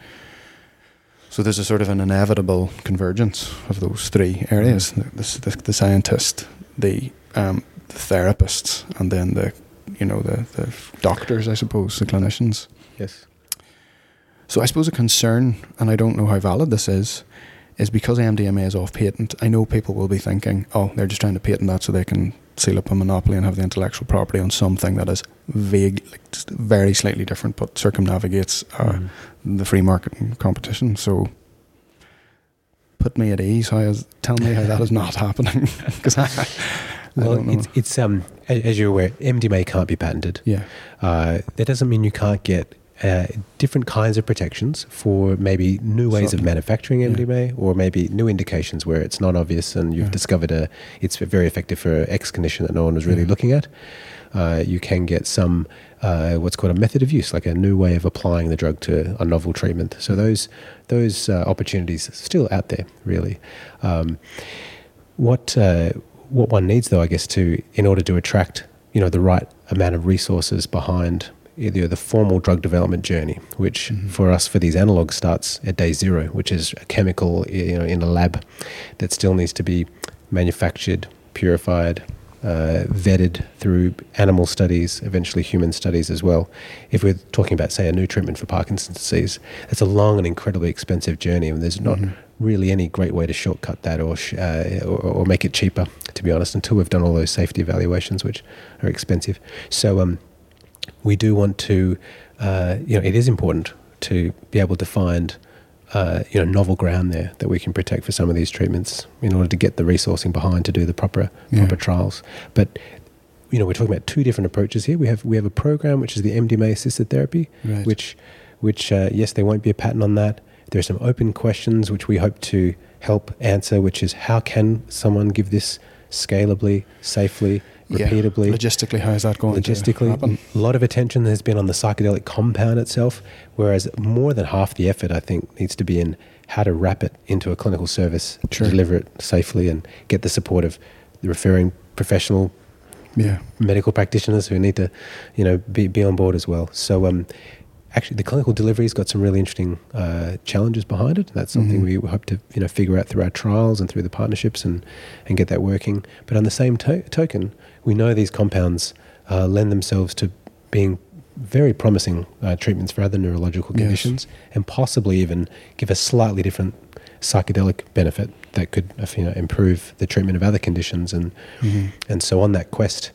So there's a sort of an inevitable convergence of those three areas: mm-hmm. the, the, the scientist, the, um, the therapists, and then the you know the the doctors, I suppose, the clinicians. Yes. So I suppose a concern, and I don't know how valid this is, is because MDMA is off patent. I know people will be thinking, oh, they're just trying to patent that so they can seal up a monopoly and have the intellectual property on something that is vague, like very slightly different, but circumnavigates uh, mm. the free market competition. So put me at ease. How is, tell me how that is not happening because I, well, it's, it's um as you're aware, MDMA can't be patented. Yeah, uh, that doesn't mean you can't get uh, different kinds of protections for maybe new ways of manufacturing MDMA yeah. or maybe new indications where it's not obvious and you've yeah. discovered a it's very effective for X condition that no one was really yeah. looking at. Uh, you can get some uh, what's called a method of use, like a new way of applying the drug to a novel treatment. So those those uh, opportunities are still out there, really. Um, what uh, what one needs, though, I guess, to in order to attract you know the right amount of resources behind either the formal drug development journey, which mm-hmm. for us for these analogs starts at day zero, which is a chemical you know in a lab that still needs to be manufactured, purified, uh, vetted through animal studies, eventually human studies as well. If we're talking about, say, a new treatment for Parkinson's disease, it's a long and incredibly expensive journey, and there's not mm-hmm. really any great way to shortcut that or, sh- uh, or, or make it cheaper, to be honest, until we've done all those safety evaluations, which are expensive. So um, we do want to, uh, you know, it is important to be able to find uh, you know novel ground there that we can protect for some of these treatments in order to get the resourcing behind to do the proper yeah. proper trials. But you know we're talking about two different approaches here. We have we have a program which is the MDMA assisted therapy, right. which which uh, yes there won't be a patent on that. There are some open questions which we hope to help answer, which is how can someone give this scalably, safely, repeatedly. Yeah. Logistically, how is that going Logistically, a lot of attention has been on the psychedelic compound itself, whereas more than half the effort, I think, needs to be in how to wrap it into a clinical service, sure. deliver it safely, and get the support of the referring professional yeah. medical practitioners who need to, you know, be, be on board as well. So, um, actually the clinical delivery's got some really interesting uh, challenges behind it. That's something mm-hmm. we hope to you know figure out through our trials and through the partnerships and and get that working. But on the same to- token, we know these compounds uh, lend themselves to being very promising uh, treatments for other neurological conditions, yes. and possibly even give a slightly different psychedelic benefit that could you know improve the treatment of other conditions and mm-hmm. and so on that quest.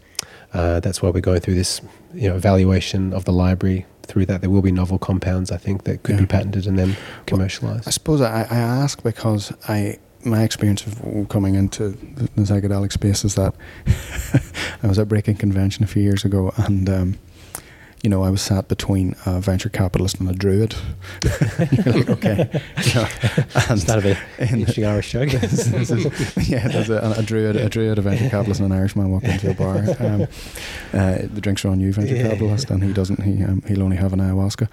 Uh, that's why we're going through this you know evaluation of the library through that there will be novel compounds I think that could yeah. be patented and then commercialized. Well, I suppose I, I ask because I my experience of coming into the psychedelic space is that I was at Breaking Convention a few years ago and um, you know, I was sat between a venture capitalist and a druid. like, okay. Yeah. And that a bit interesting Irish joke. yeah, there's a, a, druid, a druid, a venture capitalist, and an Irishman walk into a bar. Um, uh, the drinks are on you, venture yeah. capitalist, and he doesn't. He um, he'll only have an ayahuasca.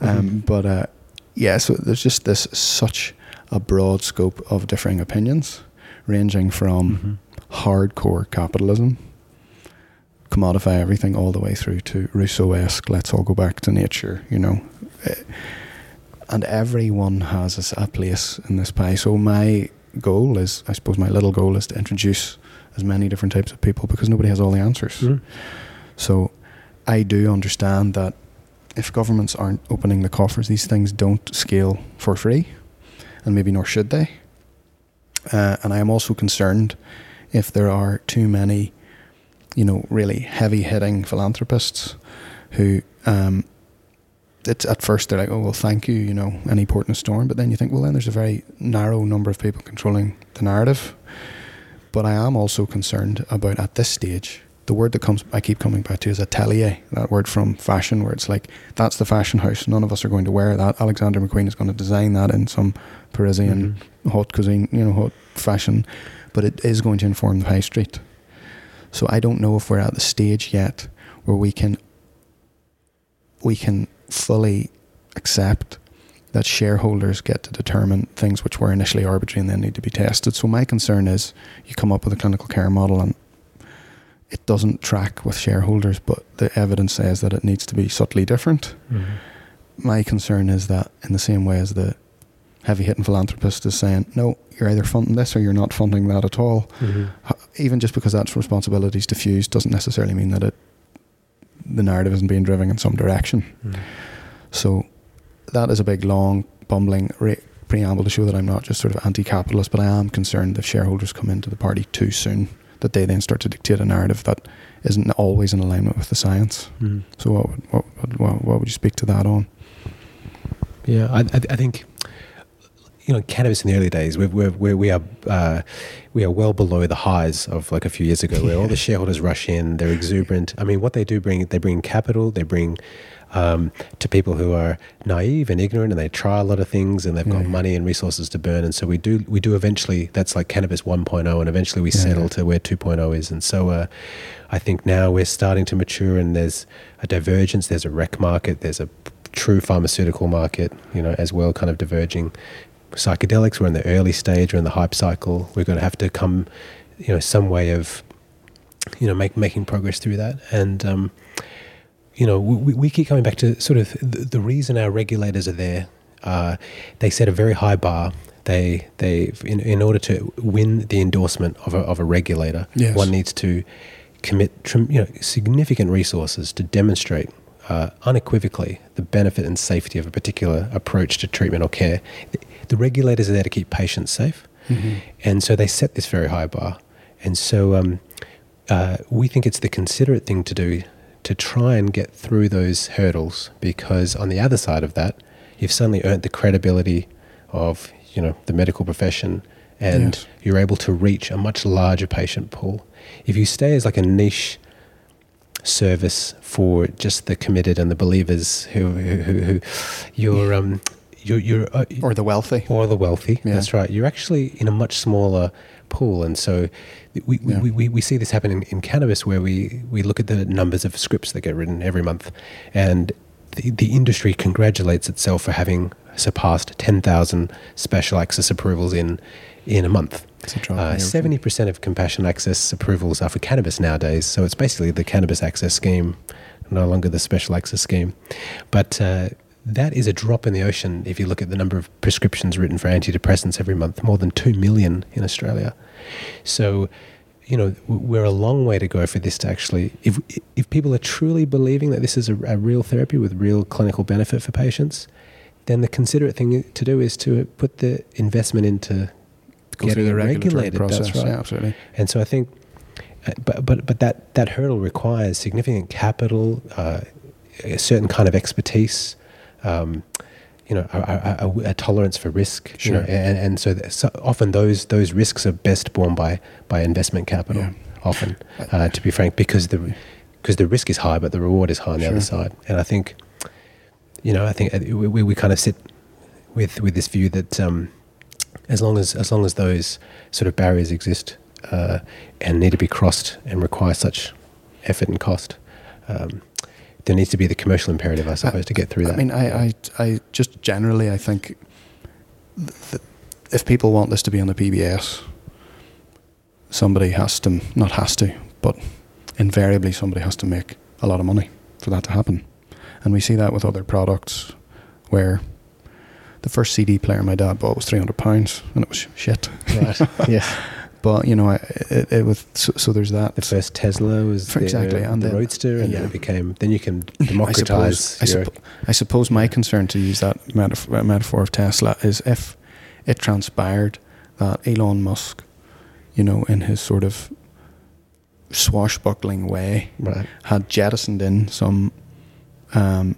Um, mm-hmm. But uh, yeah, so there's just this such a broad scope of differing opinions, ranging from mm-hmm. hardcore capitalism commodify everything all the way through to Rousseau-esque. Let's all go back to nature, you know. Eh, and everyone has a place in this pie. So my goal is, I suppose, my little goal is to introduce as many different types of people because nobody has all the answers. Mm. So I do understand that if governments aren't opening the coffers, these things don't scale for free, and maybe nor should they. Uh, and I am also concerned if there are too many you know, really heavy hitting philanthropists who, um, it's at first they're like, oh well, thank you, you know, any port in a storm. But then you think, well, then there's a very narrow number of people controlling the narrative. But I am also concerned about at this stage the word that comes I keep coming back to is atelier, that word from fashion, where it's like that's the fashion house. None of us are going to wear that. Alexander McQueen is going to design that in some Parisian mm-hmm. haute cuisine, you know, haute fashion, but it is going to inform the high street. So I don't know if we're at the stage yet where we can we can fully accept that shareholders get to determine things which were initially arbitrary and then need to be tested. So my concern is you come up with a clinical care model and it doesn't track with shareholders, but the evidence says that it needs to be subtly different. Mm-hmm. My concern is that in the same way as the heavy hitting philanthropist is saying, no, you're either funding this or you're not funding that at all. Mm-hmm. Even just because that's responsibilities diffused doesn't necessarily mean that it the narrative isn't being driven in some direction. Mm-hmm. So that is a big, long, bumbling re- preamble to show that I'm not just sort of anti-capitalist, but I am concerned if shareholders come into the party too soon, that they then start to dictate a narrative that isn't always in alignment with the science. Mm-hmm. So what would, what, what, what would you speak to that on? Yeah, I, I think you know, cannabis in the early days, we're, we're, we're we are uh, we are well below the highs of like a few years ago, where yeah. all the shareholders rush in. They're exuberant. I mean, what they do bring, they bring capital. They bring um, to people who are naive and ignorant, and they try a lot of things, and they've got yeah. money and resources to burn. And so we do we do eventually. That's like cannabis 1.0, and eventually we yeah. settle to where 2.0 is. And so uh, I think now we're starting to mature, and there's a divergence. There's a rec market. There's a true pharmaceutical market, you know, as well, kind of diverging psychedelics. We're in the early stage. We're in the hype cycle. We're going to have to come, you know, some way of, you know, make making progress through that. And um, you know, we, we keep coming back to sort of the, the reason our regulators are there. Uh, they set a very high bar. They they in, in order to win the endorsement of a, of a regulator, Yes. one needs to commit you know significant resources to demonstrate uh, unequivocally the benefit and safety of a particular approach to treatment or care. The, the regulators are there to keep patients safe, and so they set this very high bar. And so um, uh, we think it's the considerate thing to do to try and get through those hurdles because on the other side of that, you've suddenly earned the credibility of you know the medical profession and Yes. you're able to reach a much larger patient pool. If you stay as like a niche service for just the committed and the believers who who, who, who you're um you're you're uh, Or the wealthy. or the wealthy. Yeah. That's right. You're actually in a much smaller pool, and so we, Yeah. we, we, we see this happen in, in cannabis, where we, we look at the numbers of scripts that get written every month, and the, the industry congratulates itself for having surpassed 10,000 special access approvals in in a month. It's a drop in Uh. Seventy percent of compassion access approvals are for cannabis nowadays, so it's basically the cannabis access scheme, no longer the special access scheme. But uh, that is a drop in the ocean if you look at the number of prescriptions written for antidepressants every month, more than two million in Australia. So, you know, we're a long way to go for this to actually. If if people are truly believing that this is a, a real therapy with real clinical benefit for patients, then the considerate thing to do is to put the investment into getting the regulated. process. That's right. Yeah, absolutely. And so I think, uh, but but but that that hurdle requires significant capital, uh, a certain kind of expertise, um, you know, a, a, a, tolerance for risk. you know, Sure. and and so, so often those those risks are best borne by by investment capital. Yeah. Often, uh, to be frank, because the because the risk is high, but the reward is high on the other side. And I think, you know, I think uh, we, we, we kind of sit with with this view that um, as long as as long as those sort of barriers exist uh, and need to be crossed and require such effort and cost, um, there needs to be the commercial imperative, I uh, suppose, to get through that. I mean, I, I, I just generally, I think th- th- if people want this to be on the PBS, somebody has to, not has to, but invariably somebody has to make a lot of money for that to happen. And we see that with other products where the first CD player my dad bought was £300 and it was shit. right? yeah. But, you know, I, it, it was, so, so there's that. The first Tesla was For- the, exactly, uh, and the then- Roadster, and yeah. then it became. Then you can I democratize. suppose, I, your- suppo- I suppose my concern to use that metaf- metaphor of Tesla is if it transpired that Elon Musk, you know, in his sort of swashbuckling way, right. had jettisoned in some um,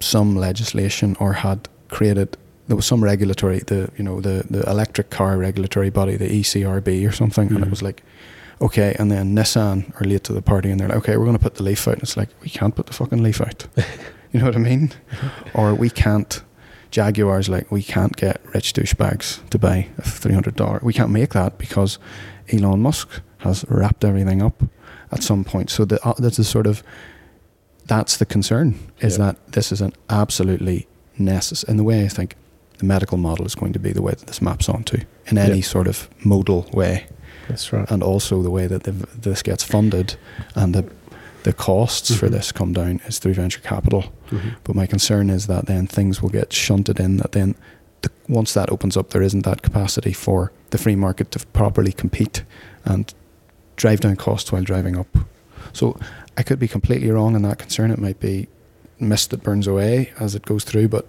some legislation or had created there was some regulatory the you know the the electric car regulatory body the ECRB or something and it Mhm. was like okay and then Nissan are late to the party and they're like okay we're going to put the leaf out and it's like we can't put the fucking leaf out you know what I mean or we can't Jaguar's like we can't get rich douchebags to buy a three hundred dollar we can't make that because Elon Musk has wrapped everything up at some point so the, uh, that's the sort of that's the concern is Yeah. that this is an absolutely necessary in the way I think the medical model is going to be the way that this maps onto in any Yeah. sort of modal way That's right. and also the way that the, this gets funded and the the costs for Mhm. this come down is through venture capital Mhm. but my concern is that then things will get shunted in that then the, once that opens up there isn't that capacity for the free market to properly compete and drive down costs while driving up so I could be completely wrong in that concern it might be mist that burns away as it goes through but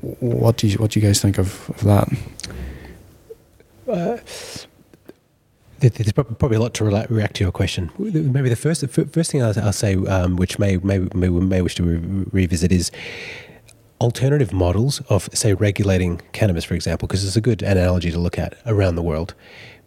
what do you what do you guys think of, of that Uh, there's probably a lot to react to your question. Maybe the first the first thing I'll, say, um, which may may may, may wish to re- revisit, is alternative models of, say, regulating cannabis, for example, because it's a good analogy to look at around the world.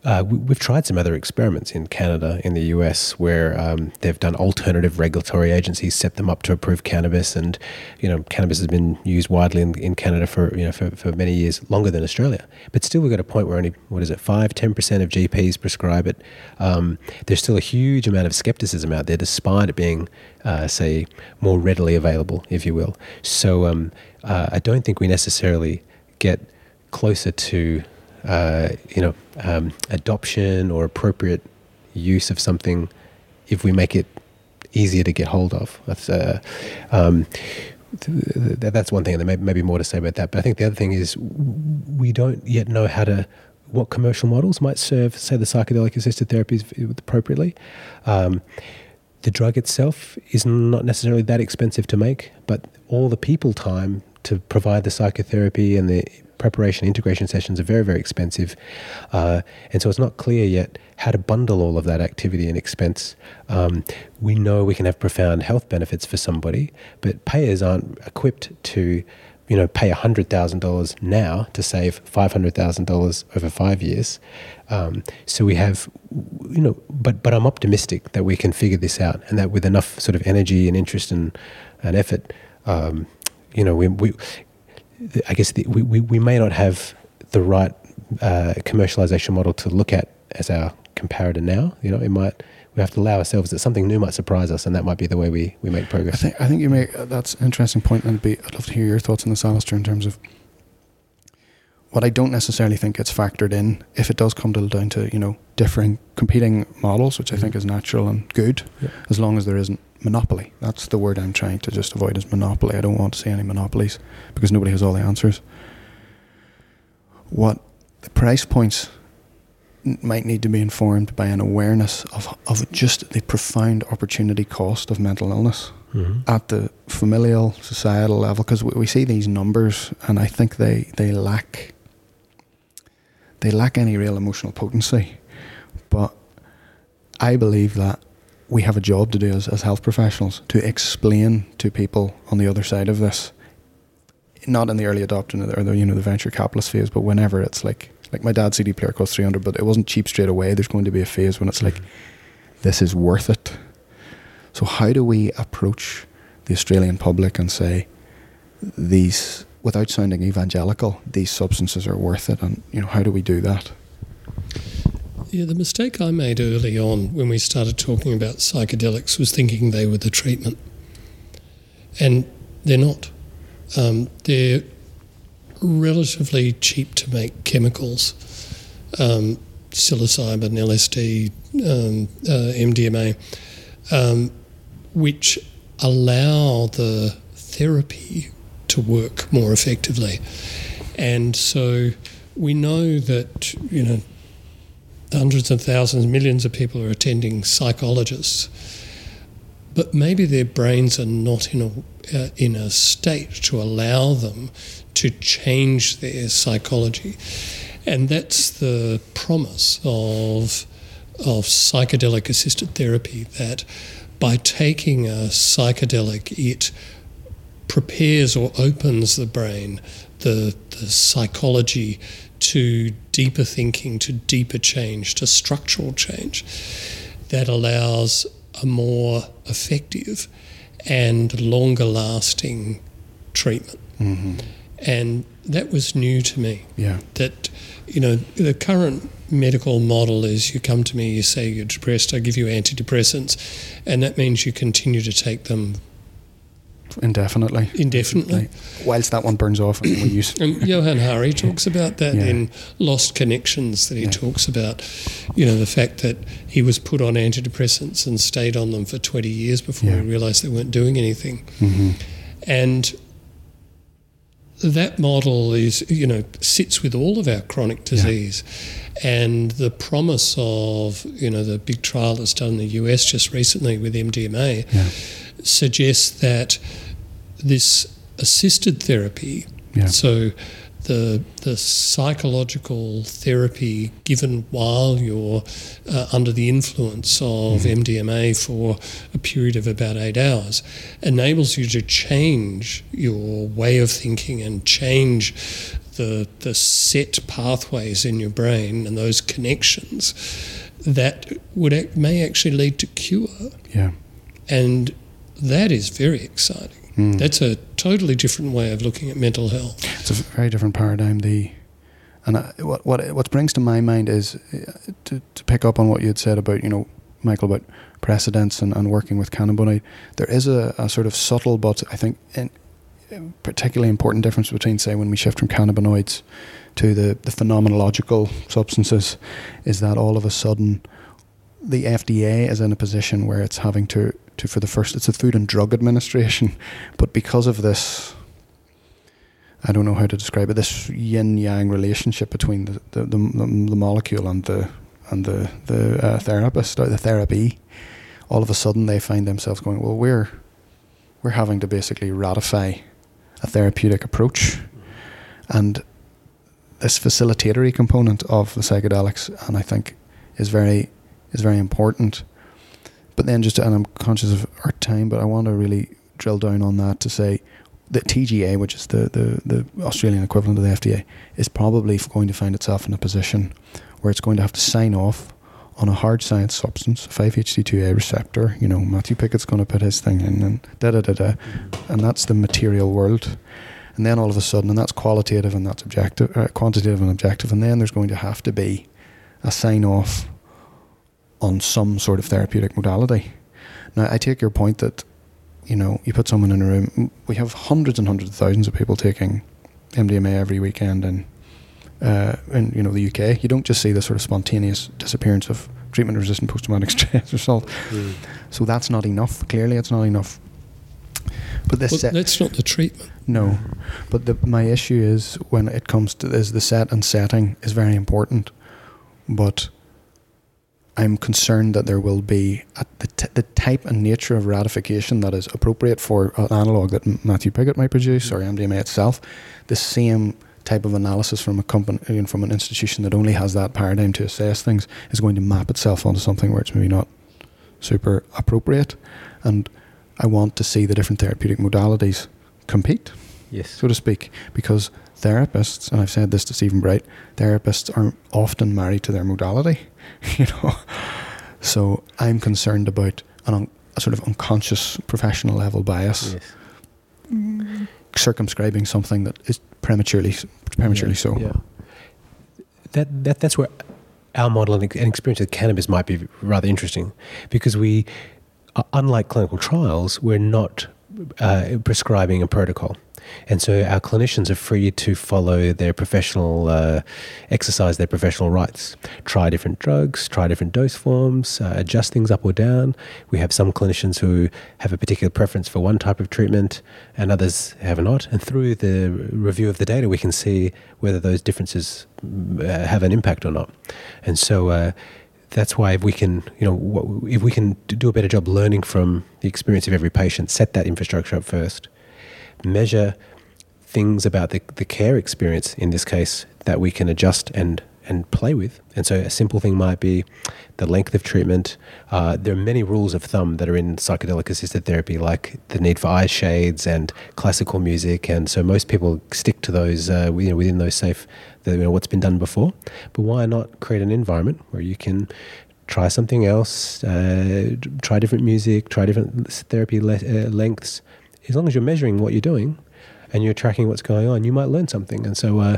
Uh, we, we've tried some other experiments in Canada, in the US, where um, they've done alternative regulatory agencies set them up to approve cannabis, and you know, cannabis has been used widely in, in Canada for you know for, for many years, longer than Australia. But still, we've got a point where only what is it, five, ten percent of GPs prescribe it. Um, there's still a huge amount of skepticism out there, despite it being, uh, say, more readily available, if you will. So um, uh, I don't think we necessarily get closer to uh, you know um, adoption or appropriate use of something if we make it easier to get hold of. That's uh, um, th- that's one thing, and there may, may be more to say about that. But I think the other thing is we don't yet know how to what commercial models might serve, say, the psychedelic assisted therapies appropriately. Um, the drug itself is not necessarily that expensive to make, but all the people time to provide the psychotherapy and the preparation integration sessions are very, very expensive. Uh, and so it's not clear yet how to bundle all of that activity and expense. Um, we know we can have profound health benefits for somebody, but payers aren't equipped to you know, pay $100,000 now to save $500,000 over five years. Um, so we have, you know, but, but I'm optimistic that we can figure this out and that with enough sort of energy and interest and, and effort, um, you know, we, we I guess the, we, we, we may not have the right uh, commercialization model to look at as our comparator now. You know, it might we have to allow ourselves that something new might surprise us, and that might be the way we, we make progress. I think I think you make that's an interesting point, and be I'd love to hear your thoughts on this, Alistair, in terms of what I don't necessarily think gets factored in if it does come to down to you know differing competing models, which I think mm-hmm. is natural and good, yeah. as long as there isn't monopoly. That's the word I'm trying to just avoid is monopoly. I don't want to see any monopolies because nobody has all the answers. What the price points might need to be informed by an awareness of, of just the profound opportunity cost of mental illness mm-hmm. at the familial societal level because we, we, see these numbers and I think they, they lack they lack any real emotional potency but I believe that we have a job to do as, as health professionals to explain to people on the other side of this not in the early adoption or the you know the venture capitalist phase but whenever it's like like my dad's CD player cost 300, but it wasn't cheap straight away. There's going to be a phase when it's like, mm-hmm. this is worth it. So, how do we approach the Australian public and say, these, without sounding evangelical, these substances are worth it? And, you know, how do we do that? Yeah, the mistake I made early on when we started talking about psychedelics was thinking they were the treatment. And they're not. Um, they're relatively cheap to make chemicals, um, psilocybin, LSD, um, uh, MDMA, um, which allow the therapy to work more effectively. And so we know that, you know, hundreds of thousands, millions of people are attending psychologists, but maybe their brains are not in a uh, in a state to allow them to change their psychology. And that's the promise of, of psychedelic assisted therapy that by taking a psychedelic, it prepares or opens the brain, the, the psychology to deeper thinking, to deeper change, to structural change that allows a more effective and longer lasting treatment. Mm-hmm. And that was new to me. Yeah. That, you know, the current medical model is you come to me, you say you're depressed, I give you antidepressants, and that means you continue to take them indefinitely. Indefinitely. Whilst that one burns off, and we use. and Johann Hari talks about that yeah. in Lost Connections. That he yeah. talks about, you know, the fact that he was put on antidepressants and stayed on them for twenty years before yeah. he realised they weren't doing anything, mm-hmm. and that model is, you know, sits with all of our chronic disease. And the promise of, you know, the big trial that's done in the US just recently with MDMA suggests that this assisted therapy, yeah. so the the psychological therapy given while you're uh, under the influence of mm-hmm. MDMA for a period of about eight hours enables you to change your way of thinking and change the the set pathways in your brain and those connections that would may actually lead to cure. Yeah, and that is very exciting. Mm. That's a totally different way of looking at mental health. It's a very different paradigm. The and I, what what what brings to my mind is uh, to to pick up on what you had said about you know Michael about precedents and, and working with cannabinoid. There is a, a sort of subtle but I think in, particularly important difference between say when we shift from cannabinoids to the, the phenomenological substances is that all of a sudden the FDA is in a position where it's having to, to for the first, it's a Food and Drug Administration, but because of this, I don't know how to describe it, this yin yang relationship between the, the, the, the, molecule and the and the the uh, therapist or the therapy, all of a sudden they find themselves going, well, we're we're having to basically ratify a therapeutic approach, and this facilitatory component of the psychedelics, and I think is very is very important. But then just and I'm conscious of our time, but I want to really drill down on that to say the TGA, which is the, the, the Australian equivalent of the FDA, is probably going to find itself in a position where it's going to have to sign off on a hard science substance, 5-HT2A receptor. You know, Matthew Piggott's going to put his thing in, and da da da da, and that's the material world. And then all of a sudden, and that's qualitative and that's objective, uh, quantitative and objective, and then there's going to have to be a sign off on some sort of therapeutic modality. Now, I take your point that you know, you put someone in a room. We have hundreds and hundreds of thousands of people taking MDMA every weekend in, uh, in you know the UK. You don't just see the sort of spontaneous disappearance of treatment-resistant post-traumatic stress result. Mm. So that's not enough. Clearly, it's not enough. But this well, set, that's not the treatment. No, but the, my issue is when it comes to is the set and setting is very important, but I'm concerned that there will be the, t- the type and nature of ratification that is appropriate for an analog that Matthew Piggott might produce or MDMA itself, the same type of analysis from a company from an institution that only has that paradigm to assess things is going to map itself onto something where it's maybe not super appropriate. And I want to see the different therapeutic modalities compete, yes, so to speak, because therapists, and I've said this to Stephen Bright, therapists are often married to their modality, you know. So I'm concerned about an un- a sort of unconscious professional level bias, yes. circumscribing something that is prematurely prematurely yeah, so. Yeah. That, that that's where our model and experience with cannabis might be rather interesting, because we, uh, unlike clinical trials, we're not uh, prescribing a protocol. And so our clinicians are free to follow their professional, uh, exercise their professional rights, try different drugs, try different dose forms, uh, adjust things up or down. We have some clinicians who have a particular preference for one type of treatment and others have not. And through the review of the data, we can see whether those differences uh, have an impact or not. And so, uh, that's why if we can, you know, if we can do a better job learning from the experience of every patient, set that infrastructure up first, measure things about the, the care experience in this case that we can adjust and and play with. And so a simple thing might be the length of treatment. Uh, there are many rules of thumb that are in psychedelic assisted therapy, like the need for eye shades and classical music. And so most people stick to those uh, within those safe, you know, what's been done before. But why not create an environment where you can try something else, uh, try different music, try different therapy le- uh, lengths, as long as you're measuring what you're doing and you're tracking what's going on, you might learn something. And so uh,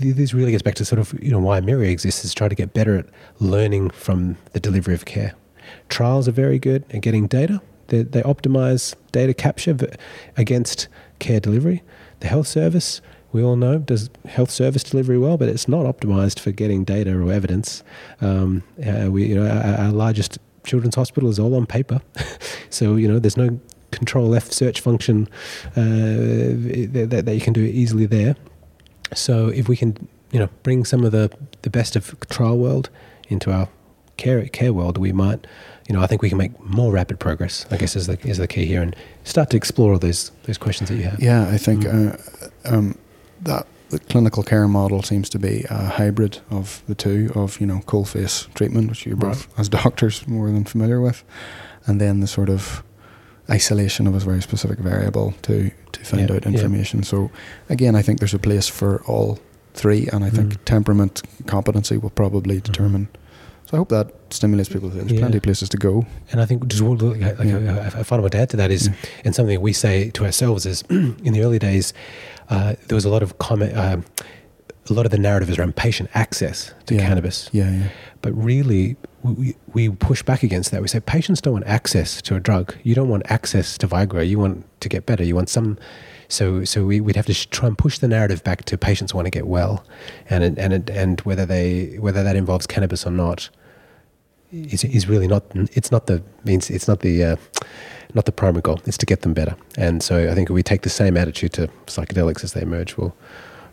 this really gets back to sort of you know why Emyria exists is try to get better at learning from the delivery of care. Trials are very good at getting data. They, they optimize data capture against care delivery. The health service, we all know, does health service delivery well, but it's not optimized for getting data or evidence. Um, uh, we, you know, our, our largest children's hospital is all on paper, so you know there's no Control F search function uh, that, that you can do easily there. So if we can, you know, bring some of the, the best of trial world into our care care world, we might, you know, I think we can make more rapid progress. I guess is the is the key here, and start to explore all those those questions that you have. Yeah, I think mm. uh, um, that the clinical care model seems to be a hybrid of the two of you know cold face treatment, which you're both right. as doctors more than familiar with, and then the sort of isolation of a very specific variable to to find yeah, out information. Yeah. So again, I think there's a place for all three, and I mm. think temperament, competency will probably mm-hmm. determine. Mm. So I hope that stimulates people. There's yeah. plenty of places to go. And I think just like, like yeah. a, a final to add to that is, and something we say to ourselves is, in the early days, uh, there was a lot of comment. Uh, a lot of the narrative is around patient access to cannabis. Yeah, yeah. But really, we, we push back against that. We say patients don't want access to a drug. You don't want access to Viagra. You want to get better. You want some So, so we, would have to try and push the narrative back to patients want to get well, and it, and it, and whether they whether that involves cannabis or not is, is really not it's not the means it's not the uh, not the primary goal. It's to get them better. And so I think if we take the same attitude to psychedelics as they emerge, we'll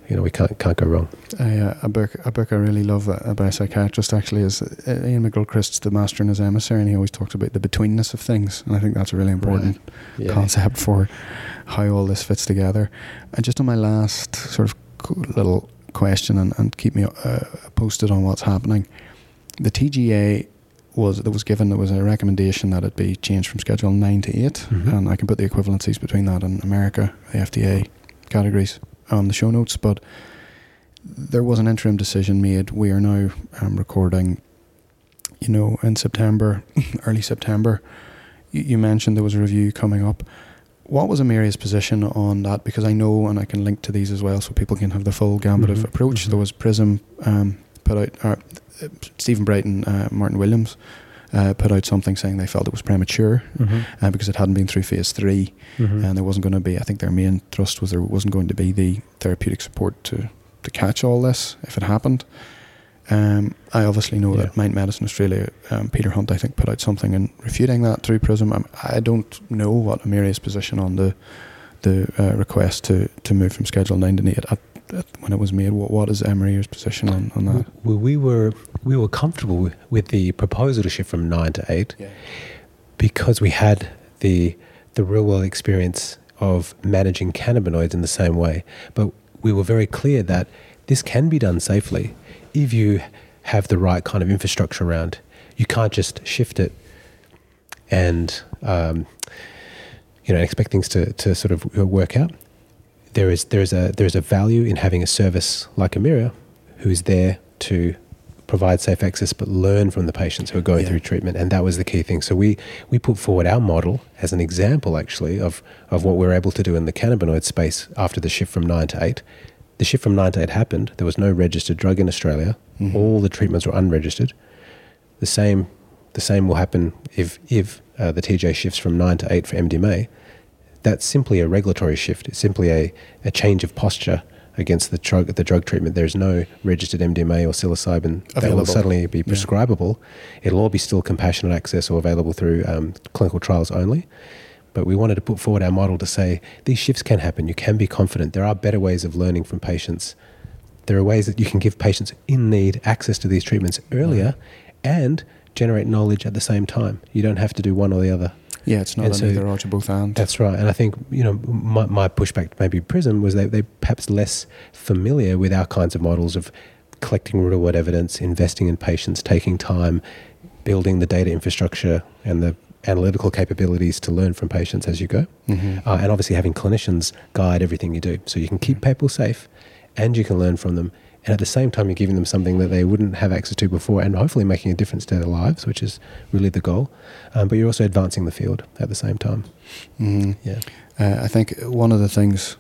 you know we can't can't go wrong. Uh, a book a book I really love by a psychiatrist actually is Ian Iain McGilchrist's The Master and His Emissary, and he always talks about the betweenness of things, and I think that's a really important right. yeah. concept for how all this fits together. And just on my last sort of little question, and, and keep me uh, posted on what's happening. The TGA was that was given there was a recommendation that it be changed from Schedule nine to 8 mm-hmm. and I can put the equivalencies between that and America, the FDA categories on the show notes. But there was an interim decision made. We are now um, recording, you know, in September, early September. You, you, mentioned there was a review coming up. What was Emyria's position on that? Because I know, and I can link to these as well, so people can have the full gambit mm-hmm. of approach. Mm-hmm. There was Prism um, put out. Uh, Stephen Brighton, uh, Martin Williams, uh, put out something saying they felt it was premature mm-hmm. uh, because it hadn't been through phase 3 mm-hmm. and there wasn't going to be. I think their main thrust was there wasn't going to be the therapeutic support to to catch all this if it happened. Um, I obviously know yeah. that Mind Medicine Australia, um, Peter Hunt, I think, put out something in refuting that through Prism. I'm, I do not know what Emyria's position on the the uh, request to, to move from Schedule 9 to 8 at when it was made? What what is Emyria's position on, on that? Well, we were we were comfortable with the proposal to shift from nine to eight yeah. because we had the the real world experience of managing cannabinoids in the same way. But we were very clear that this can be done safely if you have the right kind of infrastructure around. You can't just shift it and um, you know expect things to, to sort of work out there is there's a there's a value in having a service like Emyria who's there to provide safe access but learn from the patients who are going yeah. through treatment and that was the key thing. So we we put forward our model as an example actually of of what we're able to do in the cannabinoid space after the shift from 9 to 8 the shift from 9 to 8 happened. There was no registered drug in Australia. Mm-hmm. all the treatments were unregistered. The same the same will happen if if uh, the TGA shifts from 9 to 8 for MDMA that's simply a regulatory shift. It's simply a, a change of posture against the drug the drug treatment. There's no registered MDMA or psilocybin available. that will suddenly be prescribable. Yeah. It'll all be still compassionate access or available through um, clinical trials only. But we wanted to put forward our model to say these shifts can happen. You can be confident. There are better ways of learning from patients. There are ways that you can give patients in need access to these treatments earlier and generate knowledge at the same time. You don't have to do one or the other. Yeah, it's not and an so either or to both and. That's right. And I think, you know, my, my pushback to maybe Prism was they, they perhaps less familiar with our kinds of models of collecting real world evidence, investing in patients, taking time, building the data infrastructure and the analytical capabilities to learn from patients as you go. Mm-hmm. Uh, and obviously having clinicians guide everything you do. So you can keep mm-hmm. people safe and you can learn from them and at the same time you're giving them something that they wouldn't have access to before and hopefully making a difference to their lives which is really the goal. Um, but you're also advancing the field at the same time. Mm-hmm. yeah. Uh, I think one of the things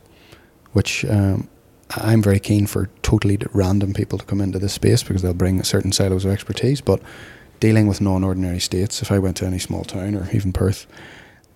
which um, I'm very keen for totally random people to come into this space because they'll bring certain silos of expertise but dealing with non-ordinary states if I went to any small town or even Perth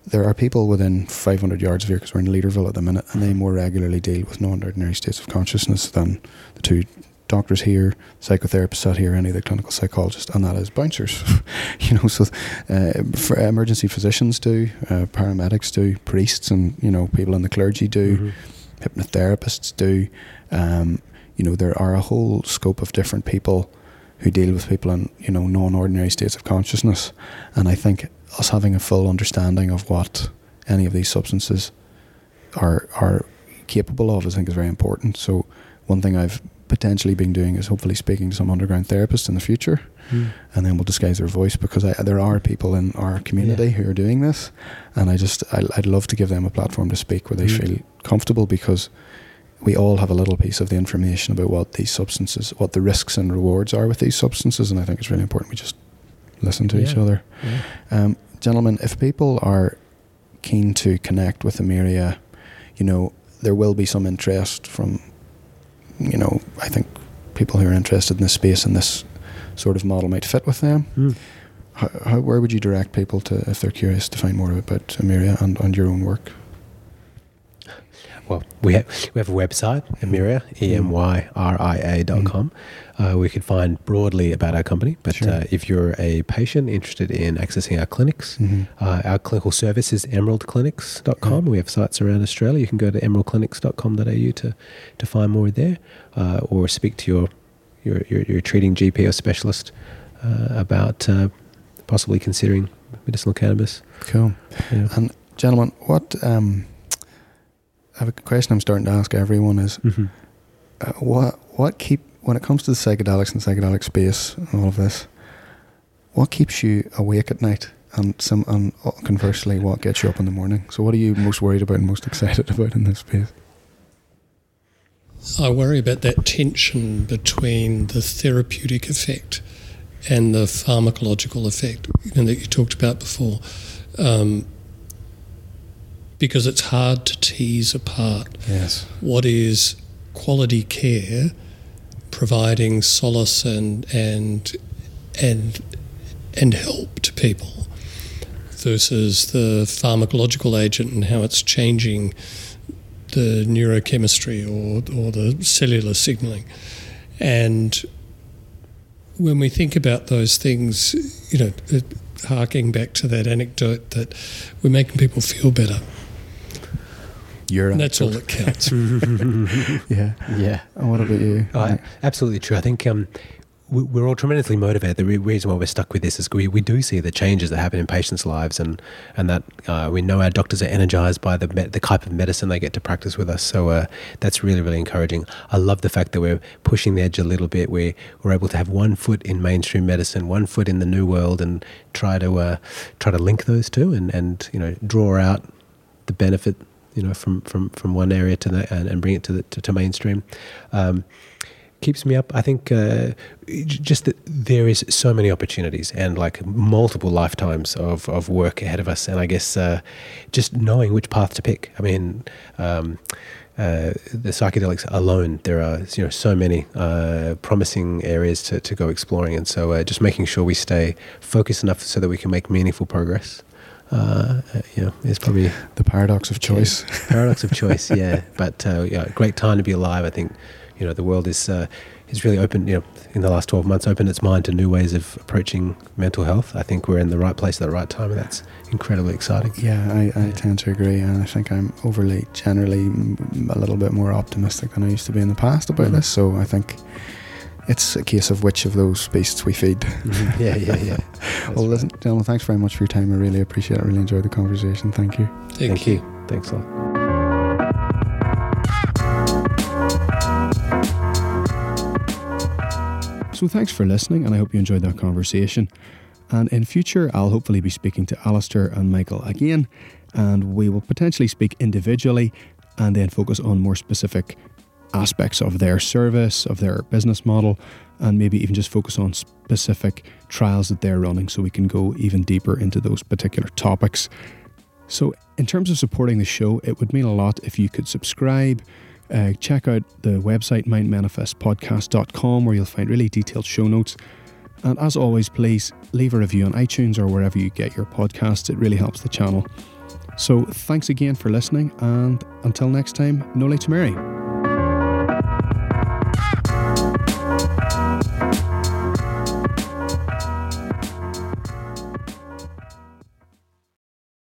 there are people within 500 yards of here because we're in Leederville at the minute, and they more regularly deal with non-ordinary states of consciousness than the two doctors here, psychotherapists sat here, any of the clinical psychologists, and that is bouncers. you know, so uh, for emergency physicians do, uh, paramedics do, priests and you know people in the clergy do, mm-hmm. hypnotherapists do. Um, you know, there are a whole scope of different people who deal with people in you know non-ordinary states of consciousness, and I think us having a full understanding of what any of these substances are are capable of, I think, is very important. So, one thing I've potentially been doing is hopefully speaking to some underground therapists in the future, mm. and then we'll disguise their voice because I, there are people in our community yeah. who are doing this, and I just I, would love to give them a platform to speak where they mm. feel comfortable because we all have a little piece of the information about what these substances, what the risks and rewards are with these substances, and I think it's really important we just listen to yeah. each other. Yeah. Um, gentlemen, if people are keen to connect with Emyria, you know, there will be some interest from, you know, I think people who are interested in this space and this sort of model might fit with them. Mm. How, how, where would you direct people to if they're curious to find more about Emyria and, and your own work? Well, we have, we have a website, Emyria, E M Y R I A dot com. Uh, we can find broadly about our company, but Sure. uh, if you're a patient interested in accessing our clinics, Mhm. uh, our clinical service is emeraldclinics.com. We have sites around Australia. You can go to emeraldclinics.com.au to, to find more there uh, or speak to your, your, your, your treating GP or specialist uh, about uh, possibly considering medicinal cannabis. Cool. Yeah. And gentlemen, what um, have a question I'm starting to ask everyone is Mhm. uh, what what keep when it comes to the psychedelics and psychedelic space and all of this, what keeps you awake at night? And some and uh, conversely, what gets you up in the morning? So, what are you most worried about and most excited about in this space? I worry about that tension between the therapeutic effect and the pharmacological effect you know, that you talked about before, um, because it's hard to tease apart Yes. what is quality care providing solace and and and and help to people versus the pharmacological agent and how it's changing the neurochemistry or, or the cellular signaling and when we think about those things you know harking back to that anecdote that we're making people feel better You're that's all that counts Yeah. Yeah. And what about you? Absolutely true. I think um, we- we're all tremendously motivated. The re- reason why we're stuck with this is we, we do see the changes that happen in patients' lives, and and that uh, we know our doctors are energized by the me- the type of medicine they get to practice with us. So uh, that's really really encouraging. I love the fact that we're pushing the edge a little bit. We we're able to have one foot in mainstream medicine, one foot in the new world, and try to uh, try to link those two, and and you know draw out the benefit you know from from from one area to the and, and bring it to the to, to mainstream. Um, keeps me up. I think uh, just that there is so many opportunities and like multiple lifetimes of, of work ahead of us. And i guess uh, just knowing which path to pick. I mean um, uh, the psychedelics alone, there are you know so many uh, promising areas to, to go exploring, and so uh, just making sure we stay focused enough so that we can make meaningful progress. Uh, uh, you know, is probably the paradox of choice. paradox of choice. Yeah, but uh, yeah, great time to be alive. I think you know the world is uh, is really open. You know, in the last twelve months, opened its mind to new ways of approaching mental health. I think we're in the right place at the right time, and that's incredibly exciting. Yeah, I, I tend to agree, and I think I'm overly, generally, a little bit more optimistic than I used to be in the past about Mhm. this. So I think it's a case of which of those beasts we feed. yeah, yeah, yeah. That's well, right. listen, gentlemen, thanks very much for your time. I really appreciate it. I really enjoyed the conversation. Thank you. Thank, Thank you. Thanks a lot. So thanks for listening, and I hope you enjoyed that conversation. And in future, I'll hopefully be speaking to Alistair and Michael again, and we will potentially speak individually and then focus on more specific aspects of their service, of their business model, and maybe even just focus on specific trials that they're running so we can go even deeper into those particular topics. So, in terms of supporting the show, it would mean a lot if you could subscribe. Uh, check out the website mindmanifestpodcast.com where you'll find really detailed show notes. And as always, please leave a review on iTunes or wherever you get your podcasts. It really helps the channel. So thanks again for listening, and until next time, Noli Timere.